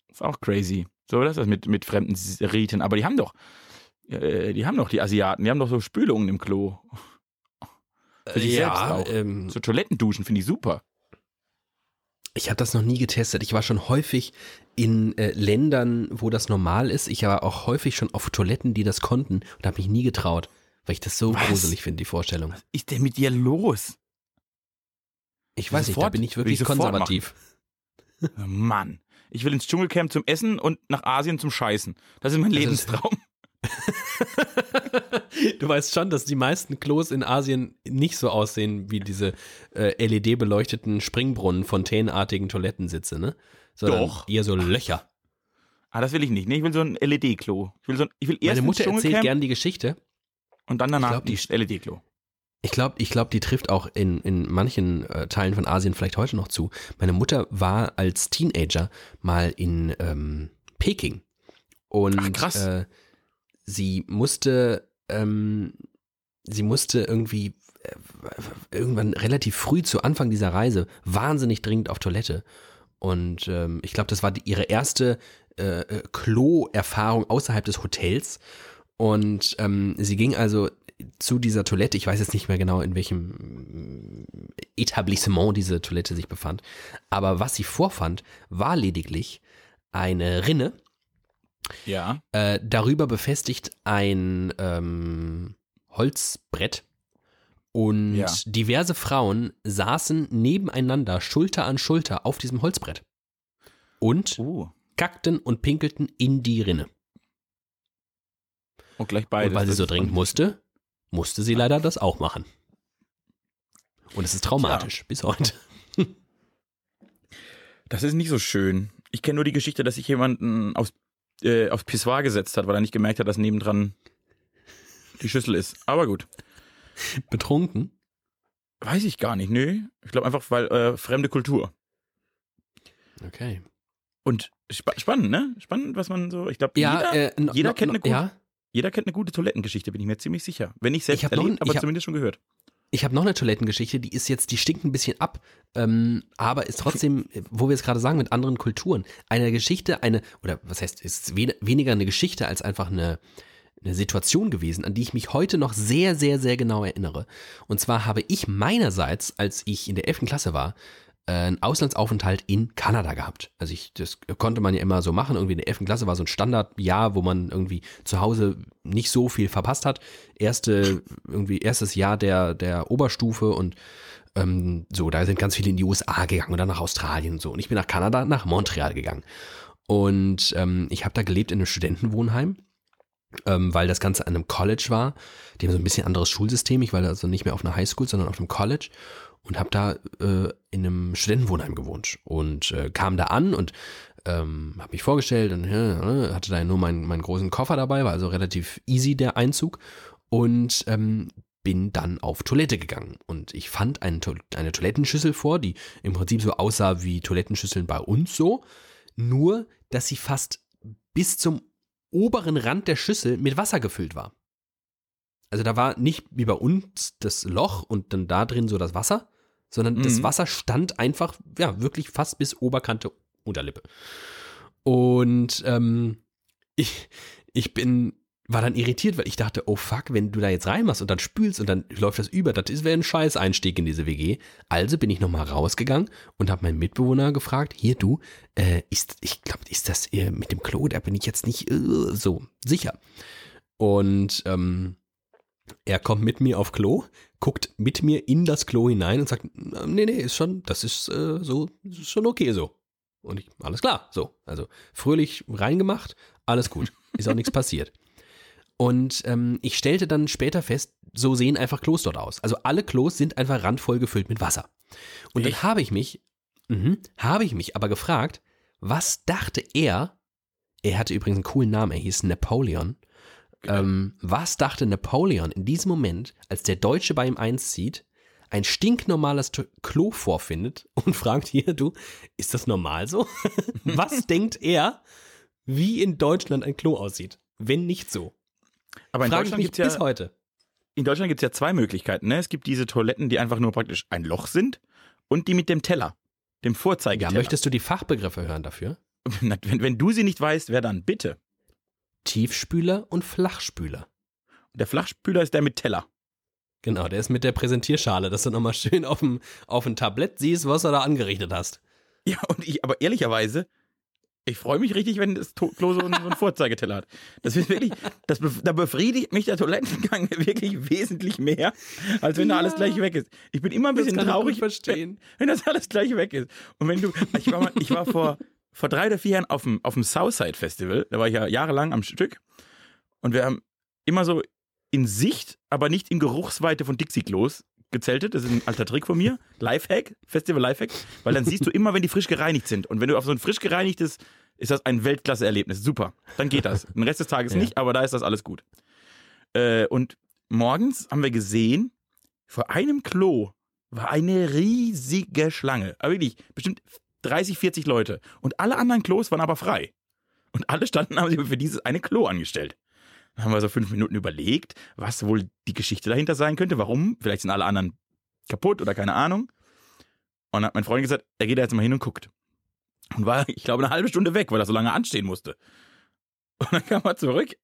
Ist auch crazy. So, das ist das mit, mit fremden Riten. Aber die haben doch, äh, die haben doch die Asiaten, die haben doch so Spülungen im Klo. Für sich selbst auch. Ähm, So Toilettenduschen finde ich super. Ich habe das noch nie getestet. Ich war schon häufig in äh, Ländern, wo das normal ist. Ich war auch häufig schon auf Toiletten, die das konnten und habe mich nie getraut, weil ich das so Was? gruselig finde, die Vorstellung. Was ist denn mit dir los? Ich weiß nicht, da Sofort. bin ich ich wirklich sofort konservativ. Mann. Ich will ins Dschungelcamp zum Essen und nach Asien zum Scheißen. Das ist mein ist- Lebenstraum. Du weißt schon, dass die meisten Klos in Asien nicht so aussehen wie diese äh, LED-beleuchteten Springbrunnen, fontänenartigen Toilettensitze, ne? Sondern Doch. eher so Löcher. Ah, das will ich nicht. Nee, ich will so ein LED-Klo. Ich will, so ein, ich will erst Meine Mutter erzählt gern die Geschichte. und dann danach glaub, die- LED-Klo. Ich glaube, ich glaub, die trifft auch in, in manchen äh, Teilen von Asien vielleicht heute noch zu. Meine Mutter war als Teenager mal in ähm, Peking. Und Ach, krass. Äh, sie musste, ähm, sie musste irgendwie äh, irgendwann relativ früh zu Anfang dieser Reise wahnsinnig dringend auf Toilette. Und ähm, ich glaube, das war die, ihre erste äh, äh, Klo-Erfahrung außerhalb des Hotels. Und ähm, sie ging also zu dieser Toilette, ich weiß jetzt nicht mehr genau, in welchem mm, Etablissement diese Toilette sich befand, aber was sie vorfand, war lediglich eine Rinne, Ja. äh, darüber befestigt ein ähm, Holzbrett und Ja. diverse Frauen saßen nebeneinander, Schulter an Schulter auf diesem Holzbrett und Uh. kackten und pinkelten in die Rinne. Und gleich beides. und weil sie Das so dringend musste, musste sie leider das auch machen. Und es ist traumatisch bis heute. Das ist nicht so schön. Ich kenne nur die Geschichte, dass sich jemanden aufs, äh, aufs Pissoir gesetzt hat, weil er nicht gemerkt hat, dass nebendran die Schüssel ist. Aber gut. Betrunken. Weiß ich gar nicht, nö. Ich glaube einfach, weil äh, fremde Kultur. Okay. Und spa spannend, ne? Spannend, was man so. Ich glaube, Ja, jeder, äh, no, jeder no, kennt no, eine gute- ja, jeder kennt eine gute Toilettengeschichte, bin ich mir ziemlich sicher. Wenn nicht selbst Ich erlebt, aber zumindest schon gehört. Ich habe noch eine Toilettengeschichte, die ist jetzt, die stinkt ein bisschen ab, ähm, aber ist trotzdem, wo wir es gerade sagen, mit anderen Kulturen. Eine Geschichte, eine, oder was heißt, ist wen, weniger eine Geschichte als einfach eine, eine Situation gewesen, an die ich mich heute noch sehr, sehr, sehr genau erinnere. Und zwar habe ich meinerseits, als ich in der 11. Klasse war, äh, einen Auslandsaufenthalt in Kanada gehabt. Also ich, das konnte man ja immer so machen. Irgendwie in der 11. Klasse war so ein Standardjahr, wo man irgendwie zu Hause nicht so viel verpasst hat. Erste, irgendwie erstes Jahr der, der Oberstufe und ähm, so, da sind ganz viele in die USA gegangen und dann nach Australien und so. Und ich bin nach Kanada, nach Montreal gegangen. Und ähm, ich habe da gelebt in einem Studentenwohnheim, ähm, weil das Ganze an einem College war. Die haben so ein bisschen anderes Schulsystem. Ich war also nicht mehr auf einer Highschool, sondern auf einem College und habe da äh, in einem Studentenwohnheim gewohnt und äh, kam da an und ähm, habe mich vorgestellt und äh, hatte da nur meinen, meinen großen Koffer dabei, war also relativ easy der Einzug und ähm, bin dann auf Toilette gegangen und ich fand eine, eine Toilettenschüssel vor, die im Prinzip so aussah wie Toilettenschüsseln bei uns so, nur dass sie fast bis zum oberen Rand der Schüssel mit Wasser gefüllt war. Also da war nicht wie bei uns das Loch und dann da drin so das Wasser, sondern mhm. das Wasser stand einfach, ja, wirklich fast bis Oberkante Unterlippe. Und ähm, ich, ich bin war dann irritiert, weil ich dachte, oh fuck, wenn du da jetzt reinmachst und dann spülst und dann läuft das über, das wäre ein scheiß Einstieg in diese WG. Also bin ich nochmal rausgegangen und habe meinen Mitbewohner gefragt, hier du, äh, ist, ich glaube, ist das äh, mit dem Klo, da bin ich jetzt nicht äh, so sicher. Und ähm, er kommt mit mir auf Klo, guckt mit mir in das Klo hinein und sagt, nee, nee, ist schon, das ist äh, so, ist schon okay so. Und ich, alles klar, so. Also fröhlich reingemacht, alles gut, ist auch nichts passiert. Und ähm, ich stellte dann später fest, so sehen einfach Klos dort aus. Also alle Klos sind einfach randvoll gefüllt mit Wasser. Und Echt? dann habe ich mich, mh, habe ich mich aber gefragt, was dachte er, er hatte übrigens einen coolen Namen, er hieß Napoleon. Ähm, was dachte Napoleon in diesem Moment, als der Deutsche bei ihm einzieht, ein stinknormales Klo vorfindet und fragt hier, du, ist das normal so? was denkt er, wie in Deutschland ein Klo aussieht? Wenn nicht so. Aber in Frage Deutschland gibt es ja bis heute. In Deutschland gibt es ja zwei Möglichkeiten. Ne? Es gibt diese Toiletten, die einfach nur praktisch ein Loch sind und die mit dem Teller, dem Vorzeigeteller. Ja, möchtest du die Fachbegriffe hören dafür? wenn, wenn du sie nicht weißt, wer dann? Bitte. Tiefspüler und Flachspüler. Der Flachspüler ist der mit Teller. Genau, der ist mit der Präsentierschale, dass du nochmal schön auf dem, auf dem Tablett siehst, was du da angerichtet hast. Ja, und ich, aber ehrlicherweise, ich freue mich richtig, wenn das Klo so einen, so einen Vorzeigeteller hat. Das ist wirklich, das da befriedigt mich der Toilettengang wirklich wesentlich mehr, als wenn ja. da alles gleich weg ist. Ich bin immer ein bisschen traurig, verstehen. Wenn, wenn das alles gleich weg ist. Und wenn du, ich war, mal, ich war vor, vor drei oder vier Jahren auf dem, auf dem Southside Festival, da war ich ja jahrelang am Stück. Und wir haben immer so in Sicht, aber nicht in Geruchsweite von Dixie-Klos gezeltet. Das ist ein alter Trick von mir. Lifehack, Festival Lifehack. Weil dann siehst du immer, wenn die frisch gereinigt sind. Und wenn du auf so ein frisch gereinigtes, ist das ein Weltklasse-Erlebnis. Super. Dann geht das. Den Rest des Tages ja. nicht, aber da ist das alles gut. Äh, und morgens haben wir gesehen, vor einem Klo war eine riesige Schlange. Aber wirklich, bestimmt 30, 40 Leute. Und alle anderen Klos waren aber frei. Und alle standen, haben sich für dieses eine Klo angestellt. Dann haben wir so fünf Minuten überlegt, was wohl die Geschichte dahinter sein könnte. Warum? Vielleicht sind alle anderen kaputt oder keine Ahnung. Und dann hat mein Freund gesagt, er geht da jetzt mal hin und guckt. Und war, ich glaube, eine halbe Stunde weg, weil er so lange anstehen musste. Und dann kam er zurück,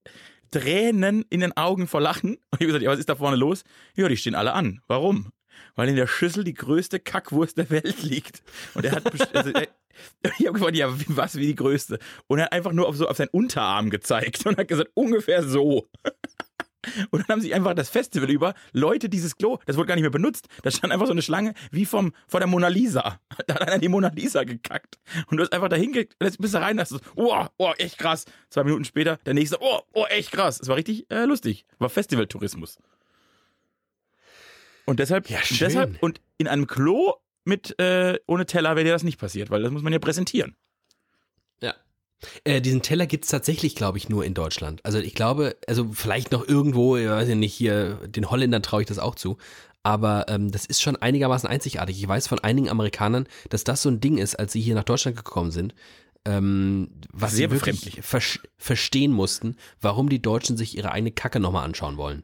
Tränen in den Augen vor Lachen. Und ich habe gesagt, ja, was ist da vorne los? Ja, die stehen alle an. Warum? Weil in der Schüssel die größte Kackwurst der Welt liegt. Und er hat, also, er, ich habe gefragt, ja, was wie die größte? Und er hat einfach nur auf so auf seinen Unterarm gezeigt und hat gesagt, ungefähr so. Und dann haben sich einfach das Festival über Leute dieses Klo, das wurde gar nicht mehr benutzt. Da stand einfach so eine Schlange wie vom vor der Mona Lisa. Da hat einer die Mona Lisa gekackt. Und du hast einfach dahin gekackt, jetzt bist du rein, hast du, oh, oh, echt krass. Zwei Minuten später, der nächste, oh, oh, echt krass. Es war richtig äh, lustig. War Festivaltourismus. Und deshalb, ja, schön. deshalb, und in einem Klo mit äh, ohne Teller wäre dir das nicht passiert, weil das muss man ja präsentieren. Ja. Äh, diesen Teller gibt es tatsächlich, glaube ich, nur in Deutschland. Also ich glaube, also vielleicht noch irgendwo, ich weiß ja nicht, hier, den Holländern traue ich das auch zu. Aber ähm, das ist schon einigermaßen einzigartig. Ich weiß von einigen Amerikanern, dass das so ein Ding ist, als sie hier nach Deutschland gekommen sind, ähm, was Sehr sie wirklich ver verstehen mussten, warum die Deutschen sich ihre eigene Kacke nochmal anschauen wollen.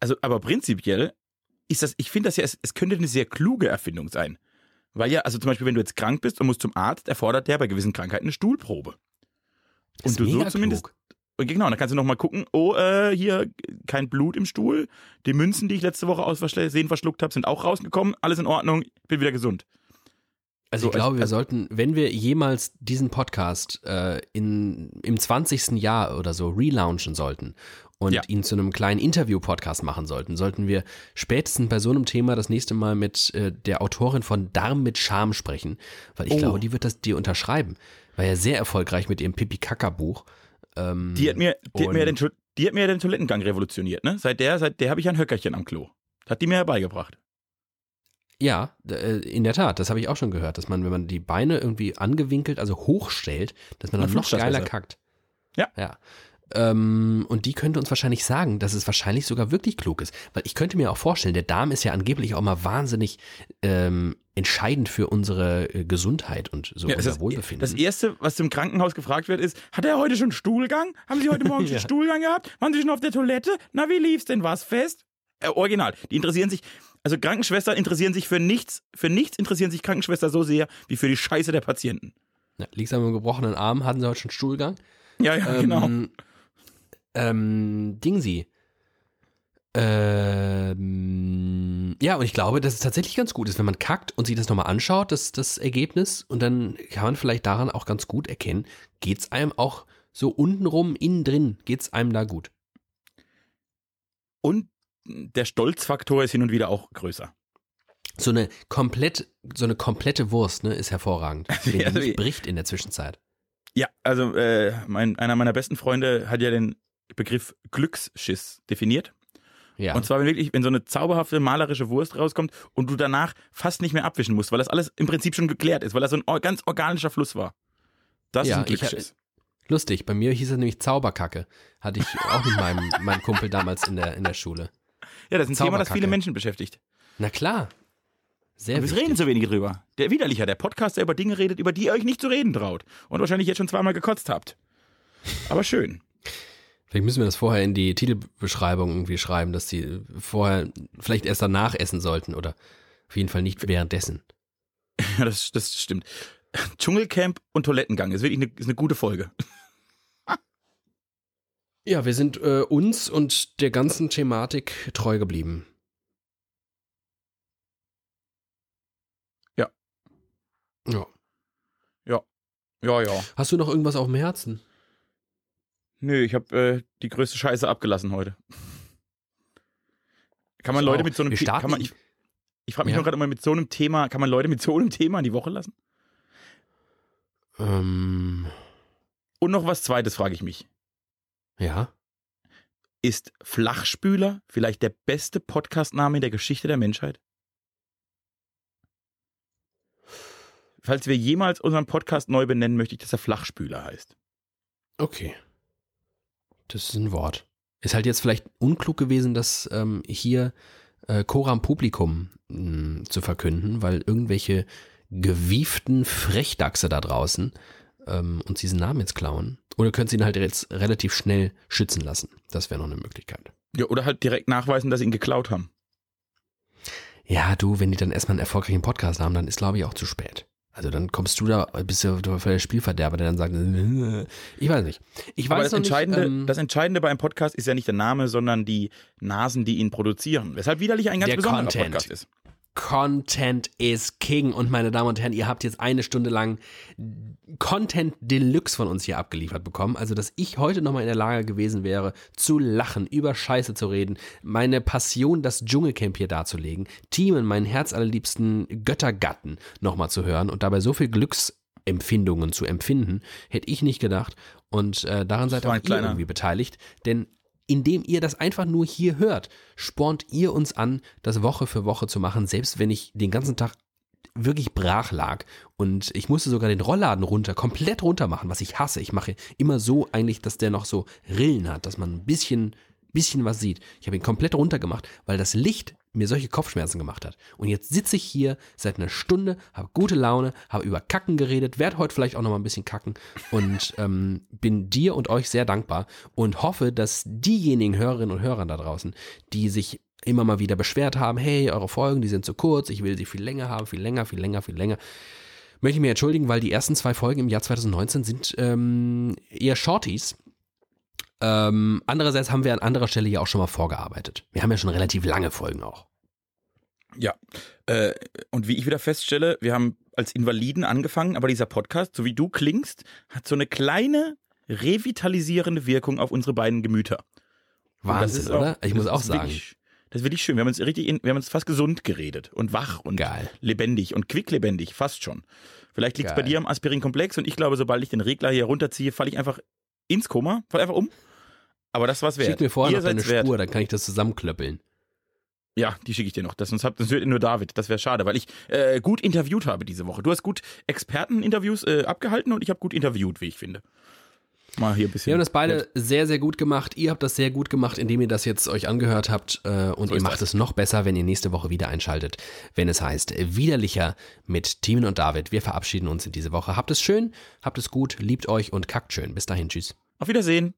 Also, aber prinzipiell ist das, ich finde das ja, es, es könnte eine sehr kluge Erfindung sein. Weil ja, also zum Beispiel, wenn du jetzt krank bist und musst zum Arzt, erfordert der bei gewissen Krankheiten eine Stuhlprobe. Das und du so zumindest. Klug. Genau, dann kannst du nochmal gucken, oh, äh, hier kein Blut im Stuhl. Die Münzen, die ich letzte Woche aus Versehen verschluckt habe, sind auch rausgekommen. Alles in Ordnung, bin wieder gesund. Also So, ich glaube, als- wir sollten, wenn wir jemals diesen Podcast äh, in, im 20. Jahr oder so relaunchen sollten und Ja. ihn zu einem kleinen Interview-Podcast machen sollten, sollten wir spätestens bei so einem Thema das nächste Mal mit äh, der Autorin von Darm mit Charme sprechen, weil ich Oh. glaube, die wird das dir unterschreiben. War ja sehr erfolgreich mit ihrem Pipi-Kaka-Buch. Ähm, Die hat mir, die hat mir, ja den, die hat mir ja den Toilettengang revolutioniert, ne? Seit der, seit der habe ich ein Höckerchen am Klo. Hat die mir herbeigebracht. Ja, äh, in der Tat, das habe ich auch schon gehört, dass man, wenn man die Beine irgendwie angewinkelt, also hochstellt, dass man Dann dann noch geiler kackt. Ja. Ja. Ähm, und die könnte uns wahrscheinlich sagen, dass es wahrscheinlich sogar wirklich klug ist. Weil ich könnte mir auch vorstellen, der Darm ist ja angeblich auch mal wahnsinnig ähm, entscheidend für unsere äh, Gesundheit und so Ja, unser das, Wohlbefinden. das erste, was im Krankenhaus gefragt wird, ist: Hat er heute schon Stuhlgang? Haben Sie heute Morgen schon Ja. Stuhlgang gehabt? Waren Sie schon auf der Toilette? Na, wie lief's denn? War's fest? Äh, original. Die interessieren sich, also Krankenschwestern interessieren sich für nichts, für nichts interessieren sich Krankenschwestern so sehr wie für die Scheiße der Patienten. ja, liegst du am gebrochenen Arm, hatten sie heute schon Stuhlgang? Ja, ja, genau. Ähm, ähm, Dingsi. Ähm, ja, und ich glaube, dass es tatsächlich ganz gut ist, wenn man kackt und sich das nochmal anschaut, das, das Ergebnis, und dann kann man vielleicht daran auch ganz gut erkennen, geht's einem auch so untenrum, innen drin, geht's einem da gut. Und der Stolzfaktor ist hin und wieder auch größer. So eine komplett, so eine komplette Wurst, ne, ist hervorragend. Wenn wie- nicht bricht in der Zwischenzeit. Ja, also äh, mein, einer meiner besten Freunde hat ja den Begriff Glücksschiss definiert. Ja. Und zwar wenn wirklich, wenn so eine zauberhafte malerische Wurst rauskommt und du danach fast nicht mehr abwischen musst, weil das alles im Prinzip schon geklärt ist, weil das so ein ganz organischer Fluss war. Das Ja, ist ein ich Glücksschiss. Lustig, bei mir hieß es nämlich Zauberkacke. Hatte ich auch mit meinem, meinem Kumpel damals in der, in der Schule. Ja, das ist ein Thema, das viele. Menschen beschäftigt. Na klar. Sehr Aber wir reden so wenig drüber. Der Widerlicher, der Podcast, der über Dinge redet, über die ihr euch nicht zu reden traut. Und wahrscheinlich jetzt schon zweimal gekotzt habt. Aber schön. Vielleicht müssen wir das vorher in die Titelbeschreibung irgendwie schreiben, dass die vorher vielleicht erst danach essen sollten oder auf jeden Fall nicht währenddessen. Ja, das, das stimmt. Dschungelcamp und Toilettengang ist wirklich eine, ist eine gute Folge. Ja, wir sind äh, uns und der ganzen Thematik treu geblieben. Ja. Ja. Ja, ja. Hast du noch irgendwas auf dem Herzen? Nö, ich habe äh, die größte Scheiße abgelassen heute. Kann man Leute auch. mit so einem Wir The- starten kann man, ich, ich frage mich Ja. nur gerade immer mit so einem Thema, kann man Leute mit so einem Thema in die Woche lassen? Ähm, Und noch was zweites frage ich mich. Ja. Ist Flachspüler vielleicht der beste Podcastname in der Geschichte der Menschheit? Falls wir jemals unseren Podcast neu benennen, möchte ich, dass er Flachspüler heißt. Okay. Das ist ein Wort. Ist halt jetzt vielleicht unklug gewesen, das ähm, hier äh, Coram Publikum mh, zu verkünden, weil irgendwelche gewieften Frechdachse da draußen ähm, uns diesen Namen jetzt klauen. Oder könnt ihr ihn halt jetzt relativ schnell schützen lassen. Das wäre noch eine Möglichkeit. Ja, oder halt direkt nachweisen, dass sie ihn geklaut haben. Ja, du, wenn die dann erstmal einen erfolgreichen Podcast haben, dann ist, glaube ich, auch zu spät. Also dann kommst du da, bist du der Spielverderber, der dann sagt, ich weiß nicht. Ich weiß Aber das Entscheidende, nicht, ähm, das Entscheidende bei einem Podcast ist ja nicht der Name, sondern die Nasen, die ihn produzieren. Weshalb widerlich ein ganz Der besonderer Content. Podcast ist. Content is King. Und meine Damen und Herren, ihr habt jetzt eine Stunde lang Content Deluxe von uns hier abgeliefert bekommen. Also, dass ich heute nochmal in der Lage gewesen wäre, zu lachen, über Scheiße zu reden, meine Passion, das Dschungelcamp hier darzulegen, Teamen, meinen herzallerliebsten Göttergatten nochmal zu hören und dabei so viel Glücksempfindungen zu empfinden, hätte ich nicht gedacht. Und äh, daran seid auch ihr irgendwie beteiligt. Denn indem ihr das einfach nur hier hört, spornt ihr uns an, das Woche für Woche zu machen, selbst wenn ich den ganzen Tag wirklich brach lag und ich musste sogar den Rollladen runter, komplett runter machen, was ich hasse. Ich mache immer so eigentlich, dass der noch so Rillen hat, dass man ein bisschen, bisschen was sieht. Ich habe ihn komplett runter gemacht, weil das Licht mir solche Kopfschmerzen gemacht hat. Und jetzt sitze ich hier seit einer Stunde, habe gute Laune, habe über Kacken geredet, werde heute vielleicht auch noch mal ein bisschen kacken und ähm, bin dir und euch sehr dankbar und hoffe, dass diejenigen Hörerinnen und Hörer da draußen, die sich immer mal wieder beschwert haben, hey, eure Folgen, die sind zu kurz, ich will sie viel länger haben, viel länger, viel länger, viel länger. Möchte ich mir entschuldigen, weil die ersten zwei Folgen im Jahr 2019 sind ähm, eher Shorties. Ähm, andererseits haben wir an anderer Stelle ja auch schon mal vorgearbeitet. Wir haben ja schon relativ lange Folgen auch. Ja. Äh, und wie ich wieder feststelle, wir haben als Invaliden angefangen, aber dieser Podcast, so wie du klingst, hat so eine kleine revitalisierende Wirkung auf unsere beiden Gemüter. Wahnsinn, auch- oder? Ich muss auch sagen. Wirklich, das ist wirklich schön. Wir haben uns richtig, in, wir haben uns fast gesund geredet und wach und Geil. lebendig und quicklebendig, fast schon. Vielleicht liegt es bei dir am Aspirinkomplex und ich glaube, sobald ich den Regler hier runterziehe, falle ich einfach ins Koma, falle einfach um. Aber das war's wert. Schick mir vorher Ihr noch deine wert. Spur, dann kann ich das zusammenklöppeln. Ja, die schicke ich dir noch. Das, sonst, hab, sonst hört ihr nur David. Das wäre schade, weil ich äh, gut interviewt habe diese Woche. Du hast gut Experteninterviews äh, abgehalten und ich habe gut interviewt, wie ich finde. Mal hier ein bisschen. Wir haben das beide sehr, sehr gut gemacht. Ihr habt das sehr gut gemacht, indem ihr das jetzt euch angehört habt. Äh, und So ihr macht das. es noch besser, wenn ihr nächste Woche wieder einschaltet, wenn es heißt Widerlicher mit Timon und David. Wir verabschieden uns in diese Woche. Habt es schön, habt es gut, liebt euch und kackt schön. Bis dahin, tschüss. Auf Wiedersehen.